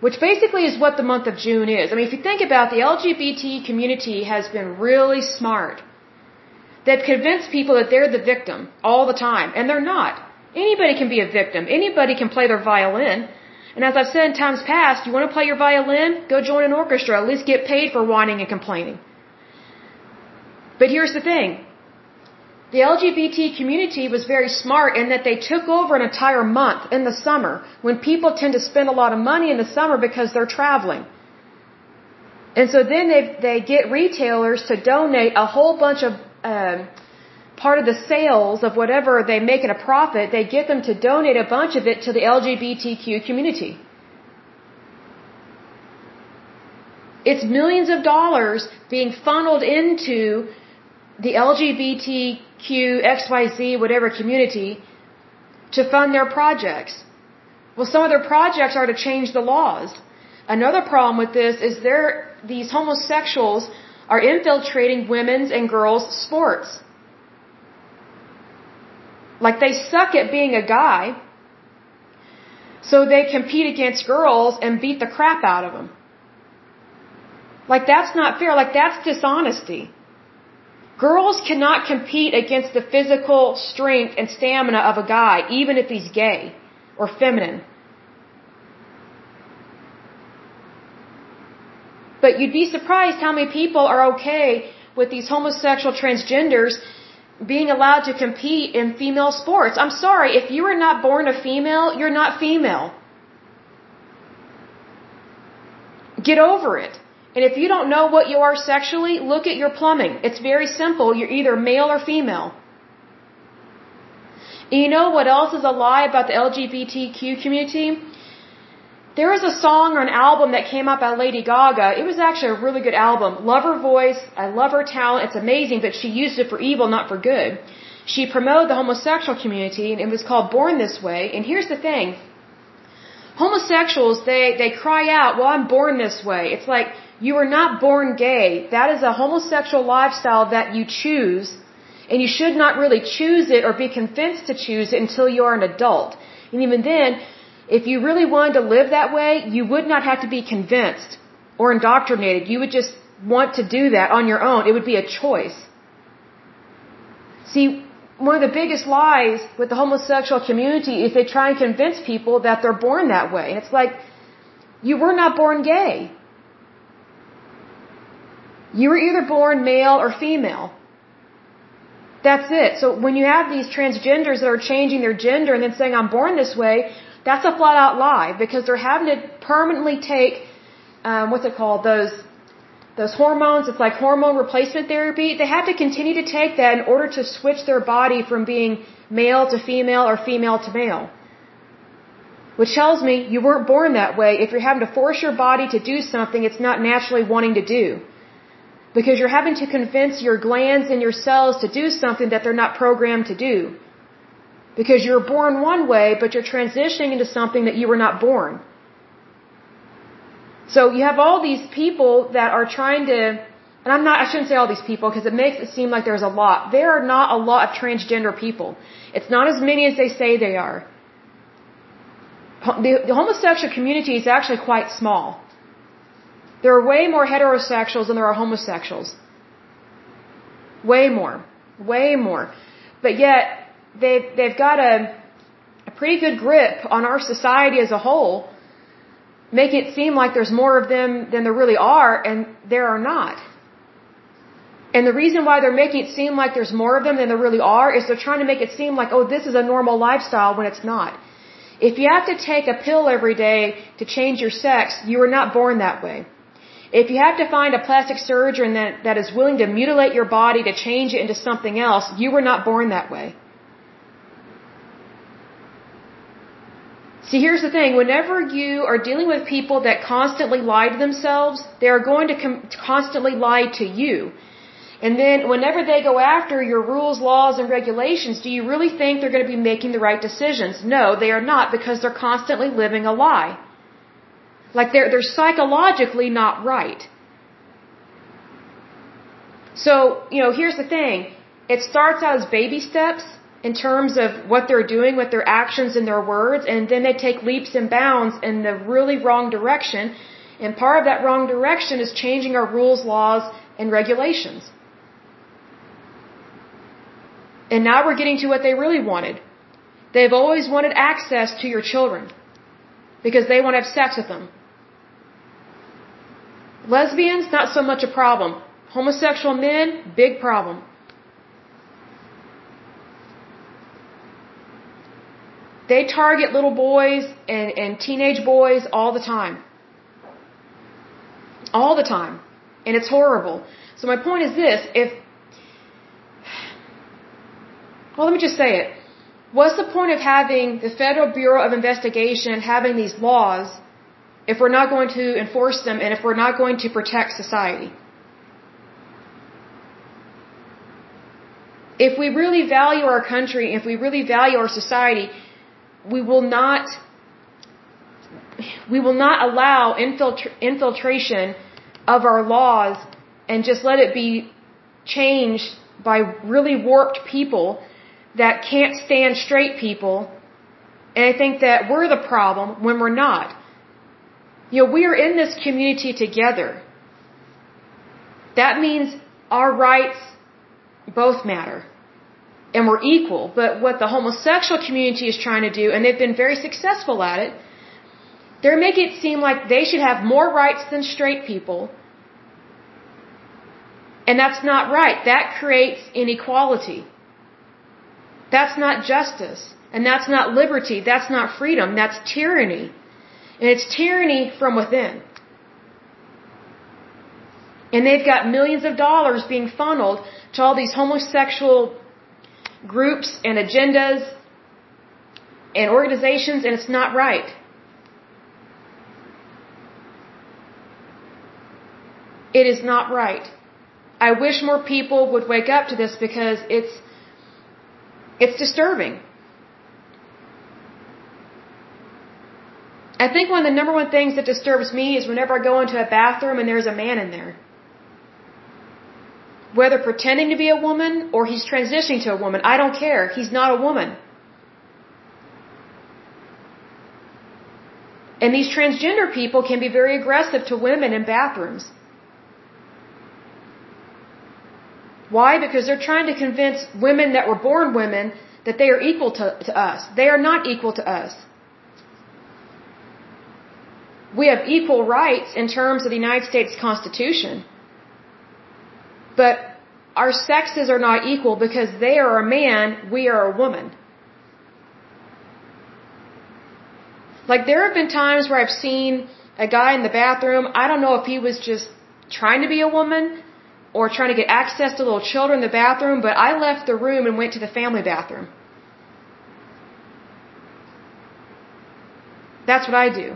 which basically is what the month of June is. I mean, if you think about it, the LGBT community has been really smart. They've convinced people that they're the victim all the time, and they're not. Anybody can be a victim. Anybody can play their violin. And as I've said in times past, you want to play your violin? Go join an orchestra. At least get paid for whining and complaining. But here's the thing. The LGBT community was very smart in that they took over an entire month in the summer when people tend to spend a lot of money in the summer because they're traveling. And so then they, they get retailers to donate a whole bunch of um, part of the sales of whatever they make in a profit, they get them to donate a bunch of it to the LGBTQ community. It's millions of dollars being funneled into the LGBTQ, XYZ, whatever community to fund their projects. Well, some of their projects are to change the laws. Another problem with this is they're, these homosexuals are infiltrating women's and girls' sports. Like they suck at being a guy, so they compete against girls and beat the crap out of them. Like that's not fair. Like that's dishonesty. Girls cannot compete against the physical strength and stamina of a guy, even if he's gay or feminine. But you'd be surprised how many people are okay with these homosexual transgenders being allowed to compete in female sports. I'm sorry, if you are not born a female, you're not female. Get over it. And if you don't know what you are sexually, look at your plumbing. It's very simple. You're either male or female. And you know what else is a lie about the LGBTQ community? There was a song or an album that came out by Lady Gaga. It was actually a really good album. Love her voice. I love her talent. It's amazing, but she used it for evil, not for good. She promoted the homosexual community and it was called Born This Way. And here's the thing. Homosexuals, they, they cry out, well, I'm born this way. It's like, you are not born gay. That is a homosexual lifestyle that you choose and you should not really choose it or be convinced to choose it until you are an adult. And even then, if you really wanted to live that way, you would not have to be convinced or indoctrinated. You would just want to do that on your own. It would be a choice. See, one of the biggest lies with the homosexual community is they try and convince people that they're born that way. And it's like, you were not born gay. You were either born male or female. That's it. So when you have these transgenders that are changing their gender and then saying, I'm born this way, that's a flat out lie because they're having to permanently take, um, what's it called, those, those hormones. It's like hormone replacement therapy. They have to continue to take that in order to switch their body from being male to female or female to male. Which tells me you weren't born that way. If you're having to force your body to do something it's not naturally wanting to do. Because you're having to convince your glands and your cells to do something that they're not programmed to do. Because you're born one way, but you're transitioning into something that you were not born. So you have all these people that are trying to, and I'm not, I shouldn't say all these people because it makes it seem like there's a lot. There are not a lot of transgender people. It's not as many as they say they are. The, the homosexual community is actually quite small. There are way more heterosexuals than there are homosexuals. Way more. Way more. But yet, they've, they've got a, a pretty good grip on our society as a whole, make it seem like there's more of them than there really are, and there are not. And the reason why they're making it seem like there's more of them than there really are is they're trying to make it seem like, oh, this is a normal lifestyle when it's not. If you have to take a pill every day to change your sex, you were not born that way. If you have to find a plastic surgeon that, that is willing to mutilate your body to change it into something else, you were not born that way. See, here's the thing. Whenever you are dealing with people that constantly lie to themselves, they are going to constantly lie to you. And then whenever they go after your rules, laws, and regulations, do you really think they're going to be making the right decisions? No, they are not because they're constantly living a lie. Like they're, they're psychologically not right. So, you know, here's the thing. It starts out as baby steps in terms of what they're doing with their actions and their words, and then they take leaps and bounds in the really wrong direction. And part of that wrong direction is changing our rules, laws, and regulations. And now we're getting to what they really wanted. They've always wanted access to your children because they want to have sex with them. Lesbians, not so much a problem. Homosexual men, big problem. They target little boys and, and teenage boys all the time. All the time. And it's horrible. So my point is this, if, well let me just say it. What's the point of having the Federal Bureau of Investigation having these laws if we're not going to enforce them and if we're not going to protect society. If we really value our country, if we really value our society, we will not we will not allow infiltra- infiltration of our laws and just let it be changed by really warped people that can't stand straight people. And I think that we're the problem when we're not. You know, we are in this community together. That means our rights both matter. And we're equal. But what the homosexual community is trying to do, and they've been very successful at it, they're making it seem like they should have more rights than straight people. And that's not right. That creates inequality. That's not justice. And that's not liberty. That's not freedom. That's tyranny. And it's tyranny from within. And they've got millions of dollars being funneled to all these homosexual groups and agendas and organizations, and it's not right. It is not right. I wish more people would wake up to this because it's it's disturbing. I think one of the number one things that disturbs me is whenever I go into a bathroom and there's a man in there. Whether pretending to be a woman or he's transitioning to a woman, I don't care. He's not a woman. And these transgender people can be very aggressive to women in bathrooms. Why? Because they're trying to convince women that were born women that they are equal to, to us. They are not equal to us. We have equal rights in terms of the United States Constitution. But our sexes are not equal because they are a man, we are a woman. Like there have been times where I've seen a guy in the bathroom, I don't know if he was just trying to be a woman or trying to get access to little children in the bathroom, but I left the room and went to the family bathroom. That's what I do.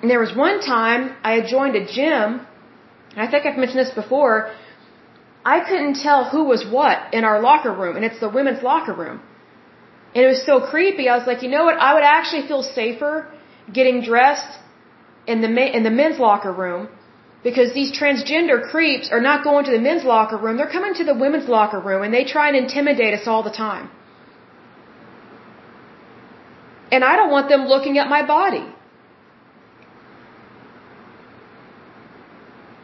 And there was one time I had joined a gym, and I think I've mentioned this before. I couldn't tell who was what in our locker room, and it's the women's locker room. And it was so creepy. I was like, you know what? I would actually feel safer getting dressed in the in the men's locker room because these transgender creeps are not going to the men's locker room. They're coming to the women's locker room and they try and intimidate us all the time. And I don't want them looking at my body.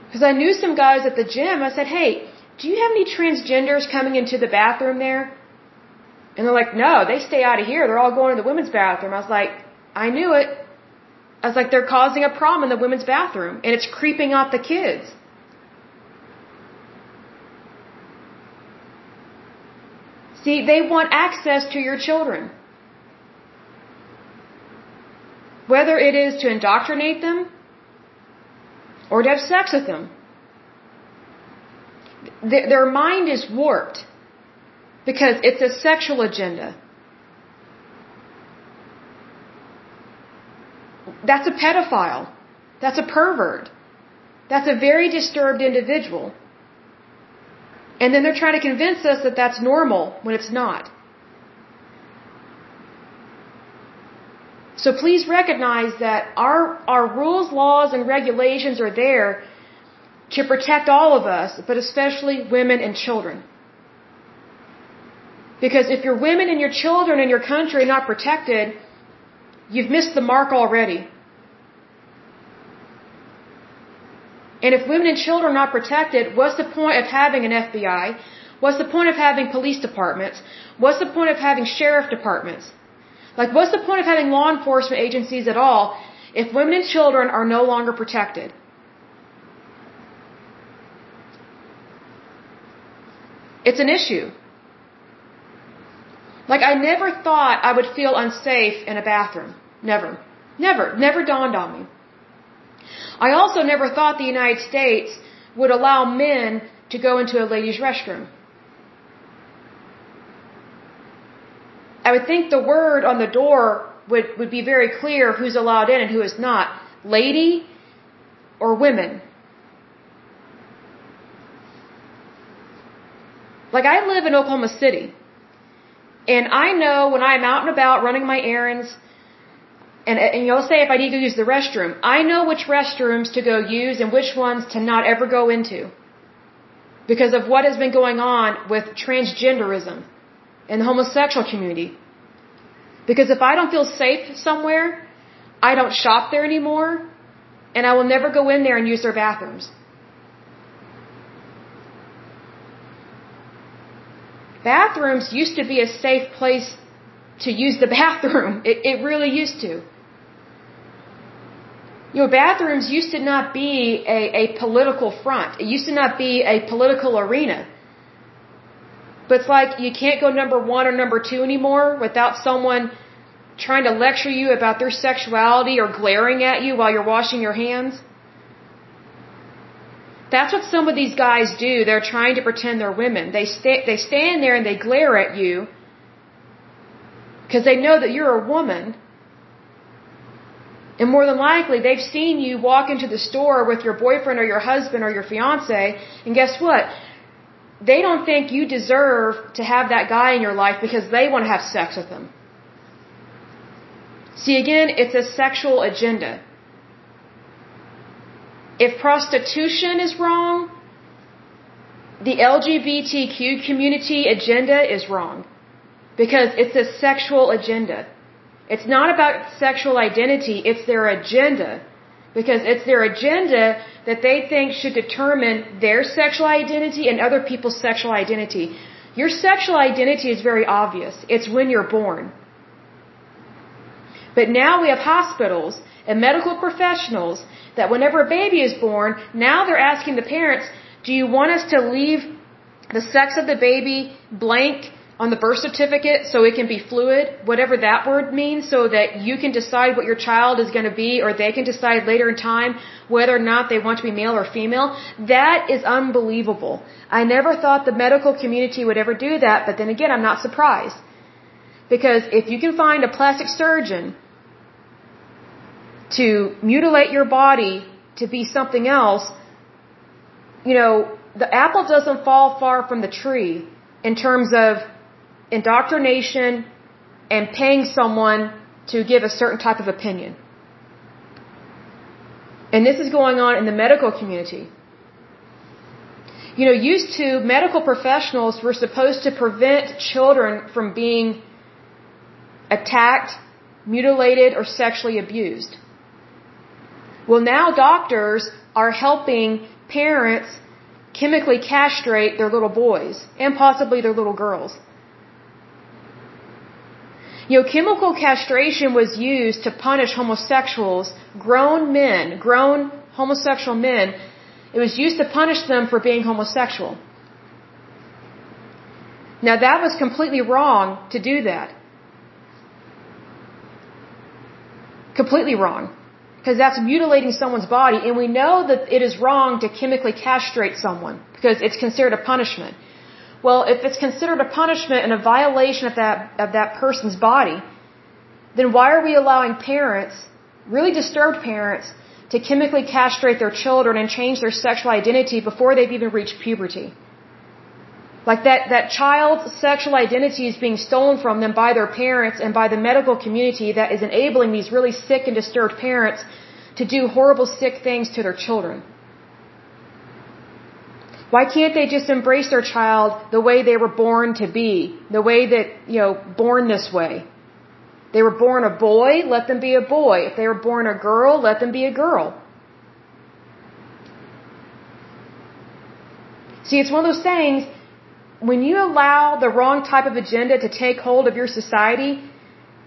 Because I knew some guys at the gym. I said, hey, do you have any transgenders coming into the bathroom there? And they're like, no, they stay out of here. They're all going to the women's bathroom. I was like, I knew it. I was like, they're causing a problem in the women's bathroom, and it's creeping out the kids. See, they want access to your children. Whether it is to indoctrinate them or to have sex with them. Their mind is warped because it's a sexual agenda. That's a pedophile. That's a pervert. That's a very disturbed individual. And then they're trying to convince us that that's normal when it's not. So please recognize that our, our rules, laws, and regulations are there to protect all of us, but especially women and children. Because if your women and your children in your country are not protected, you've missed the mark already. And if women and children are not protected, what's the point of having an FBI? What's the point of having police departments? What's the point of having sheriff departments? Like, what's the point of having law enforcement agencies at all if women and children are no longer protected? It's an issue. Like, I never thought I would feel unsafe in a bathroom. Never. Never. Never dawned on me. I also never thought the United States would allow men to go into a ladies' restroom. I would think the word on the door would, would be very clear who's allowed in and who is not. Lady or women. Like I live in Oklahoma City. And I know when I'm out and about running my errands, and, and you'll say if I need to use the restroom, I know which restrooms to go use and which ones to not ever go into. Because of what has been going on with transgenderism in the homosexual community. Because if I don't feel safe somewhere, I don't shop there anymore, and I will never go in there and use their bathrooms. Bathrooms used to be a safe place to use the bathroom. It, it really used to. You know, bathrooms used to not be a, a political front. It used to not be a political arena. But it's like you can't go number one or number two anymore without someone trying to lecture you about their sexuality or glaring at you while you're washing your hands. That's what some of these guys do. They're trying to pretend they're women. They they stand there and they glare at you because they know that you're a woman. And more than likely, they've seen you walk into the store with your boyfriend or your husband or your fiance, and guess what? They don't think you deserve to have that guy in your life because they want to have sex with him. See, again, it's a sexual agenda. If prostitution is wrong, the LGBTQ community agenda is wrong. Because it's a sexual agenda. It's not about sexual identity, it's their agenda. Because it's their agenda that they think should determine their sexual identity and other people's sexual identity. Your sexual identity is very obvious. It's when you're born. But now we have hospitals and medical professionals that whenever a baby is born, now they're asking the parents, do you want us to leave the sex of the baby blank on the birth certificate so it can be fluid, whatever that word means, so that you can decide what your child is going to be or they can decide later in time whether or not they want to be male or female. That is unbelievable. I never thought the medical community would ever do that, but then again, I'm not surprised. Because if you can find a plastic surgeon to mutilate your body to be something else, you know, the apple doesn't fall far from the tree in terms of indoctrination and paying someone to give a certain type of opinion. And this is going on in the medical community. You know, used to medical professionals were supposed to prevent children from being attacked, mutilated, or sexually abused. Well, now doctors are helping parents chemically castrate their little boys and possibly their little girls. You know, chemical castration was used to punish homosexuals, grown men, grown homosexual men. It was used to punish them for being homosexual. Now that was completely wrong to do that. Completely wrong. Because that's mutilating someone's body, and we know that it is wrong to chemically castrate someone, because it's considered a punishment. Well, if it's considered a punishment and a violation of that, of that person's body, then why are we allowing parents, really disturbed parents, to chemically castrate their children and change their sexual identity before they've even reached puberty? Like that, that child's sexual identity is being stolen from them by their parents and by the medical community that is enabling these really sick and disturbed parents to do horrible, sick things to their children. Why can't they just embrace their child the way they were born to be? The way that, you know, born this way. They were born a boy, let them be a boy. If they were born a girl, let them be a girl. See, it's one of those things, when you allow the wrong type of agenda to take hold of your society,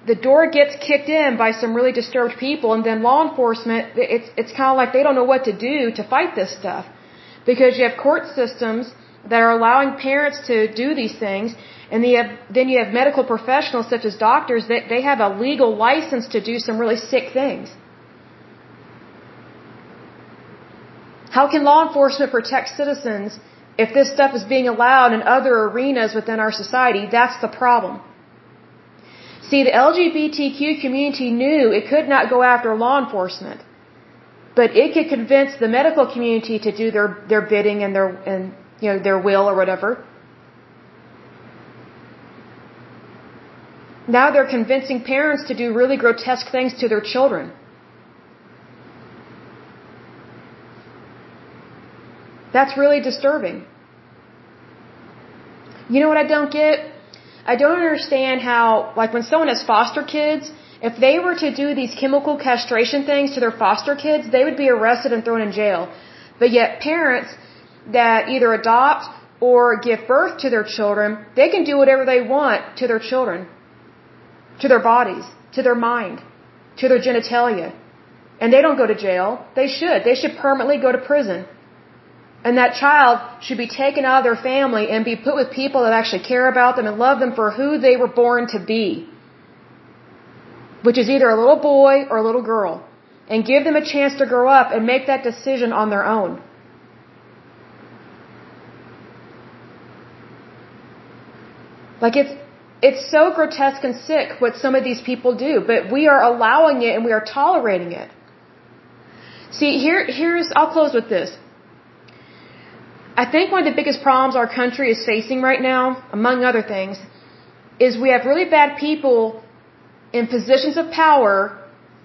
the door gets kicked in by some really disturbed people, and then law enforcement, it's, it's kind of like they don't know what to do to fight this stuff because you have court systems that are allowing parents to do these things, and then you have, then you have medical professionals such as doctors that they have a legal license to do some really sick things. How can law enforcement protect citizens if this stuff is being allowed in other arenas within our society? That's the problem. See, the LGBTQ community knew it could not go after law enforcement but it could convince the medical community to do their their bidding and their and you know their will or whatever. Now they're convincing parents to do really grotesque things to their children. That's really disturbing. You know what I don't get? I don't understand how, like, when someone has foster kids if they were to do these chemical castration things to their foster kids, they would be arrested and thrown in jail. But yet parents that either adopt or give birth to their children, they can do whatever they want to their children, to their bodies, to their mind, to their genitalia. And they don't go to jail. They should. They should permanently go to prison. And that child should be taken out of their family and be put with people that actually care about them and love them for who they were born to be. Which is either a little boy or a little girl. And give them a chance to grow up and make that decision on their own. Like it's, it's so grotesque and sick what some of these people do, but we are allowing it and we are tolerating it. See, here, here's, I'll close with this. I think one of the biggest problems our country is facing right now, among other things, is we have really bad people in positions of power,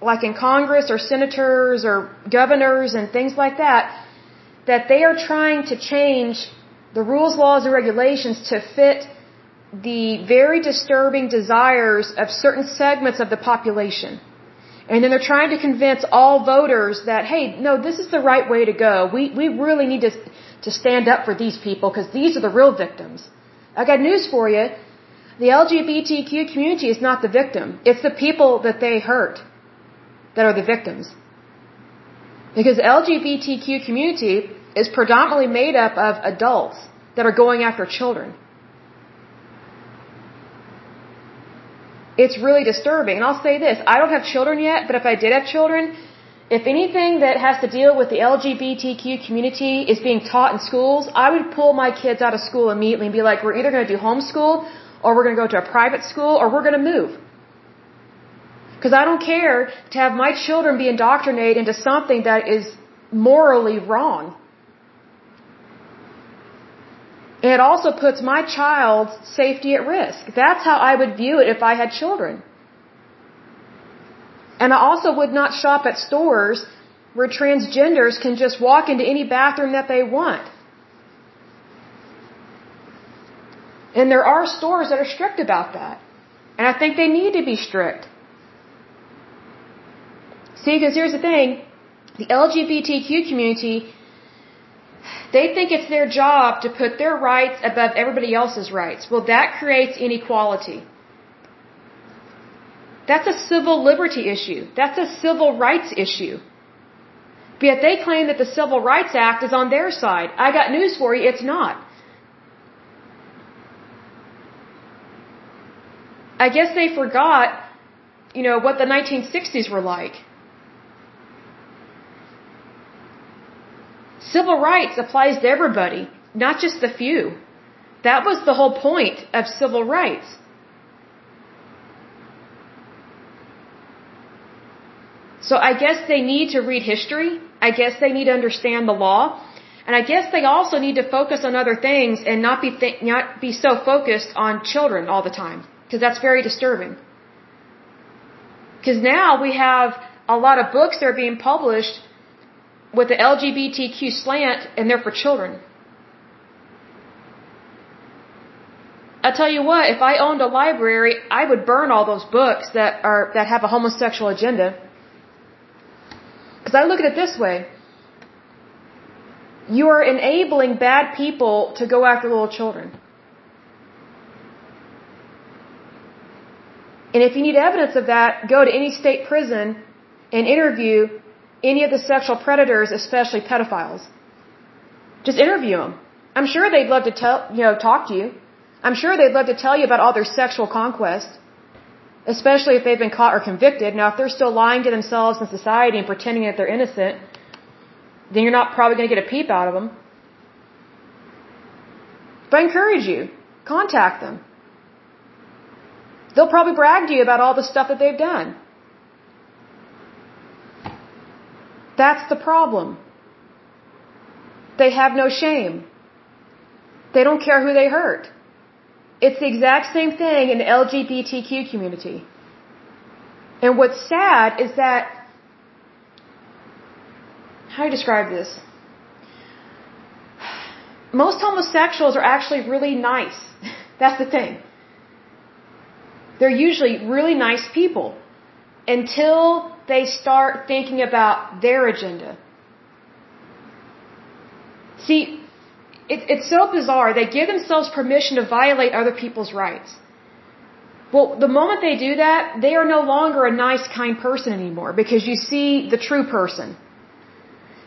like in Congress or senators or governors and things like that, that they are trying to change the rules, laws, and regulations to fit the very disturbing desires of certain segments of the population. And then they're trying to convince all voters that, hey, no, this is the right way to go. We, we really need to to stand up for these people because these are the real victims. I got news for you. The LGBTQ community is not the victim. It's the people that they hurt that are the victims. Because LGBTQ community is predominantly made up of adults that are going after children. It's really disturbing. And I'll say this, I don't have children yet, but if I did have children, if anything that has to deal with the LGBTQ community is being taught in schools, I would pull my kids out of school immediately and be like, we're either going to do homeschool or we're going to go to a private school or we're going to move. Because I don't care to have my children be indoctrinated into something that is morally wrong. And it also puts my child's safety at risk. That's how I would view it if I had children. And I also would not shop at stores where transgenders can just walk into any bathroom that they want. And there are stores that are strict about that. And I think they need to be strict. See, because here's the thing the LGBTQ community, they think it's their job to put their rights above everybody else's rights. Well, that creates inequality. That's a civil liberty issue. That's a civil rights issue. But yet they claim that the Civil Rights Act is on their side. I got news for you, it's not. I guess they forgot, you know, what the 1960s were like. Civil rights applies to everybody, not just the few. That was the whole point of civil rights. So I guess they need to read history. I guess they need to understand the law. And I guess they also need to focus on other things and not be not be so focused on children all the time because that's very disturbing. Because now we have a lot of books that are being published with the LGBTQ slant and they're for children. I tell you what, if I owned a library, I would burn all those books that are that have a homosexual agenda. Because I look at it this way. You are enabling bad people to go after little children. And if you need evidence of that, go to any state prison and interview any of the sexual predators, especially pedophiles. Just interview them. I'm sure they'd love to tell, you know, talk to you. I'm sure they'd love to tell you about all their sexual conquest especially if they've been caught or convicted. Now, if they're still lying to themselves and society and pretending that they're innocent, then you're not probably going to get a peep out of them. But I encourage you, contact them. They'll probably brag to you about all the stuff that they've done. That's the problem. They have no shame. They don't care who they hurt. It's the exact same thing in the LGBTQ community. And what's sad is that, how do you describe this? Most homosexuals are actually really nice. That's the thing. They're usually really nice people until they start thinking about their agenda. See, it, it's so bizarre. They give themselves permission to violate other people's rights. Well, the moment they do that, they are no longer a nice, kind person anymore because you see the true person.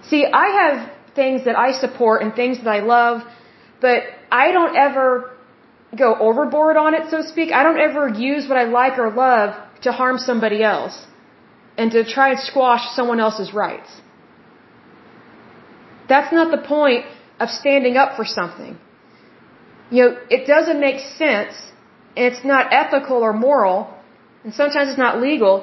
See, I have things that I support and things that I love, but I don't ever go overboard on it, so to speak. I don't ever use what I like or love to harm somebody else and to try and squash someone else's rights. That's not the point of standing up for something. You know, it doesn't make sense, and it's not ethical or moral, and sometimes it's not legal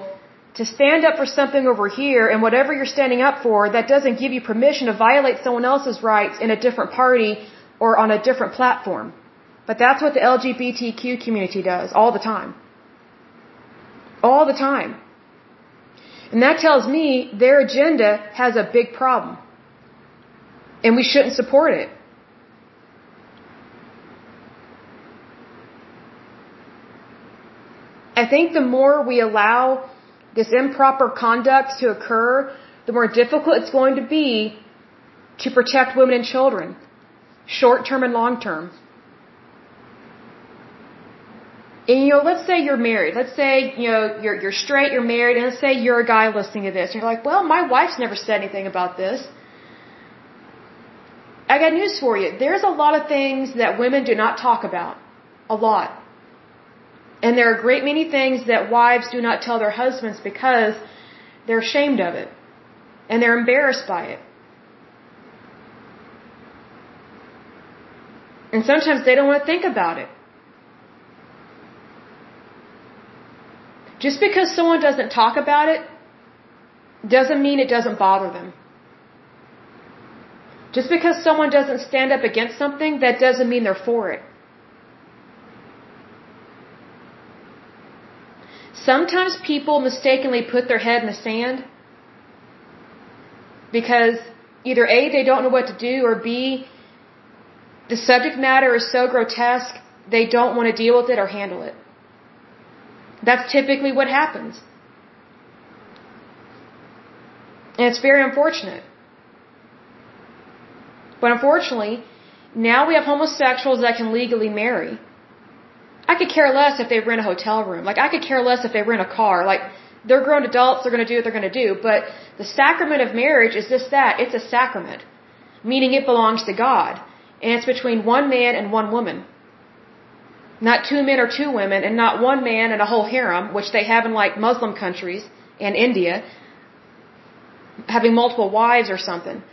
to stand up for something over here and whatever you're standing up for, that doesn't give you permission to violate someone else's rights in a different party or on a different platform. But that's what the LGBTQ community does all the time. All the time. And that tells me their agenda has a big problem. And we shouldn't support it. I think the more we allow this improper conduct to occur, the more difficult it's going to be to protect women and children, short term and long term. And you know, let's say you're married. Let's say, you know, you're you're straight, you're married, and let's say you're a guy listening to this. And you're like, well, my wife's never said anything about this. I got news for you. There's a lot of things that women do not talk about. A lot. And there are a great many things that wives do not tell their husbands because they're ashamed of it. And they're embarrassed by it. And sometimes they don't want to think about it. Just because someone doesn't talk about it doesn't mean it doesn't bother them. Just because someone doesn't stand up against something, that doesn't mean they're for it. Sometimes people mistakenly put their head in the sand because either A, they don't know what to do, or B, the subject matter is so grotesque, they don't want to deal with it or handle it. That's typically what happens. And it's very unfortunate. But unfortunately, now we have homosexuals that can legally marry. I could care less if they rent a hotel room. Like, I could care less if they rent a car. Like, they're grown adults, they're going to do what they're going to do. But the sacrament of marriage is just that it's a sacrament, meaning it belongs to God. And it's between one man and one woman. Not two men or two women, and not one man and a whole harem, which they have in like Muslim countries and India, having multiple wives or something.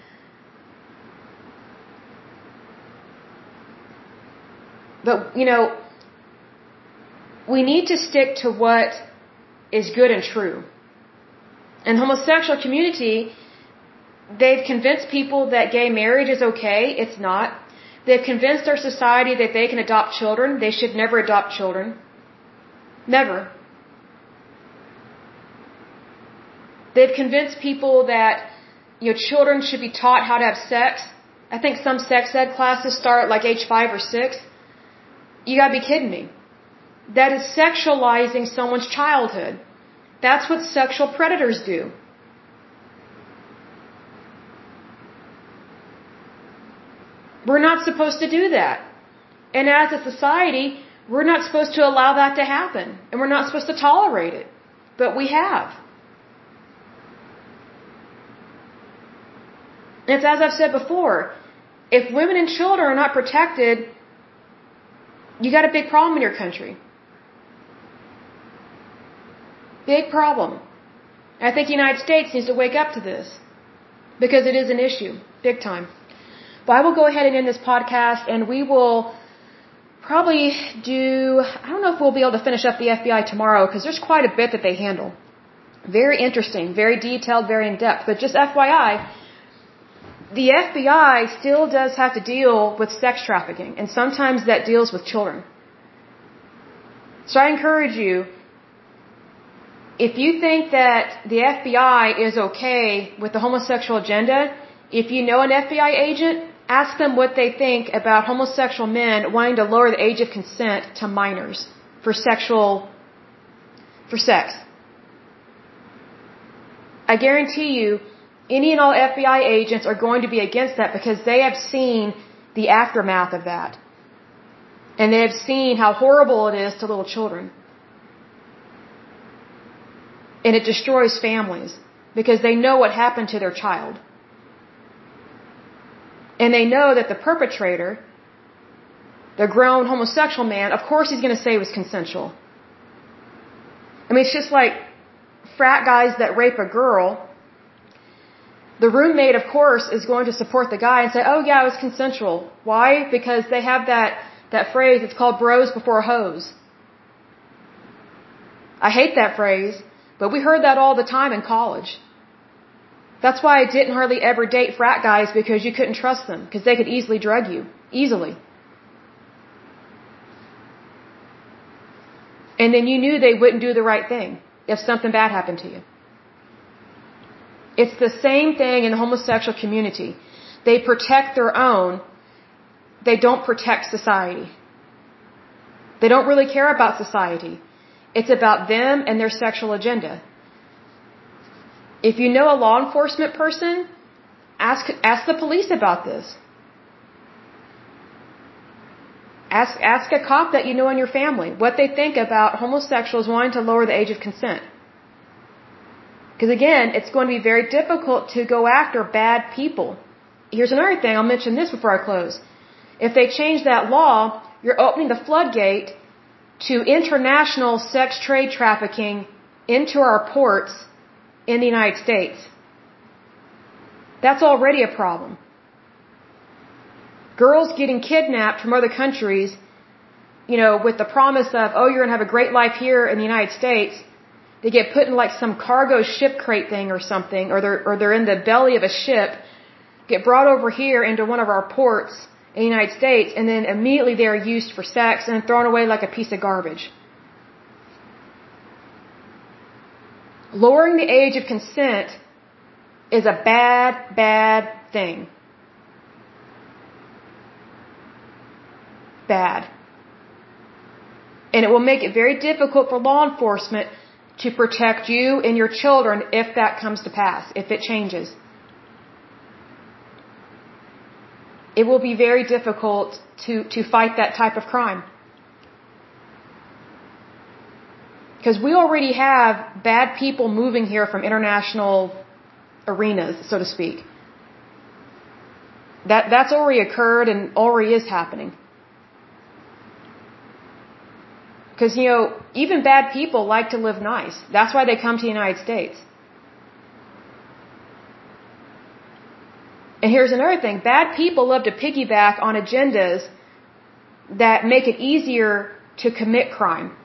But, you know, we need to stick to what is good and true. And homosexual community, they've convinced people that gay marriage is okay. It's not. They've convinced our society that they can adopt children. They should never adopt children. Never. They've convinced people that you know children should be taught how to have sex. I think some sex ed classes start like age five or six. You gotta be kidding me. That is sexualizing someone's childhood. That's what sexual predators do. We're not supposed to do that. And as a society, we're not supposed to allow that to happen. And we're not supposed to tolerate it. But we have. It's as I've said before, if women and children are not protected, you got a big problem in your country. Big problem. I think the United States needs to wake up to this because it is an issue, big time. But I will go ahead and end this podcast and we will probably do, I don't know if we'll be able to finish up the FBI tomorrow because there's quite a bit that they handle. Very interesting, very detailed, very in depth. But just FYI, the FBI still does have to deal with sex trafficking and sometimes that deals with children. So I encourage you, if you think that the FBI is okay with the homosexual agenda, if you know an FBI agent, Ask them what they think about homosexual men wanting to lower the age of consent to minors for sexual, for sex. I guarantee you, any and all FBI agents are going to be against that because they have seen the aftermath of that. And they have seen how horrible it is to little children. And it destroys families because they know what happened to their child. And they know that the perpetrator, the grown homosexual man, of course he's going to say it was consensual. I mean, it's just like frat guys that rape a girl. The roommate, of course, is going to support the guy and say, oh yeah, it was consensual. Why? Because they have that, that phrase, it's called bros before hoes. I hate that phrase, but we heard that all the time in college. That's why I didn't hardly ever date frat guys because you couldn't trust them because they could easily drug you. Easily. And then you knew they wouldn't do the right thing if something bad happened to you. It's the same thing in the homosexual community. They protect their own. They don't protect society. They don't really care about society. It's about them and their sexual agenda. If you know a law enforcement person, ask, ask the police about this. Ask, ask a cop that you know in your family what they think about homosexuals wanting to lower the age of consent. Because again, it's going to be very difficult to go after bad people. Here's another thing, I'll mention this before I close. If they change that law, you're opening the floodgate to international sex trade trafficking into our ports in the United States. That's already a problem. Girls getting kidnapped from other countries, you know, with the promise of, oh, you're going to have a great life here in the United States. They get put in like some cargo ship crate thing or something, or they're, or they're in the belly of a ship, get brought over here into one of our ports in the United States, and then immediately they are used for sex and thrown away like a piece of garbage. Lowering the age of consent is a bad, bad thing. Bad. And it will make it very difficult for law enforcement to protect you and your children if that comes to pass, if it changes. It will be very difficult to, to fight that type of crime. Because we already have bad people moving here from international arenas, so to speak. That, that's already occurred and already is happening. Because, you know, even bad people like to live nice. That's why they come to the United States. And here's another thing. Bad people love to piggyback on agendas that make it easier to commit crime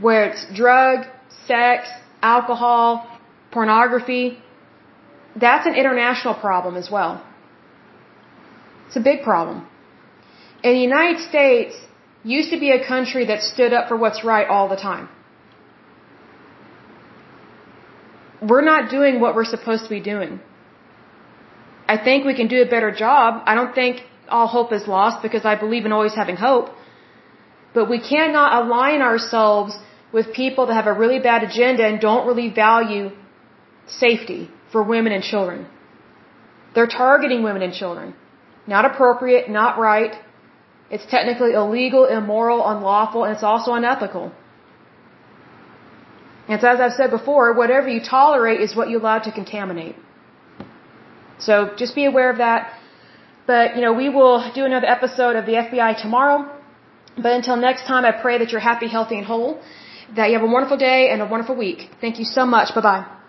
where it's drug, sex, alcohol, pornography, that's an international problem as well. It's a big problem. And the United States used to be a country that stood up for what's right all the time. We're not doing what we're supposed to be doing. I think we can do a better job. I don't think all hope is lost because I believe in always having hope. But we cannot align ourselves with people that have a really bad agenda and don't really value safety for women and children. They're targeting women and children. Not appropriate, not right. It's technically illegal, immoral, unlawful, and it's also unethical. And so as I've said before, whatever you tolerate is what you allow to contaminate. So just be aware of that. But, you know, we will do another episode of the FBI tomorrow. But until next time, I pray that you're happy, healthy, and whole, that you have a wonderful day and a wonderful week. Thank you so much. Bye bye.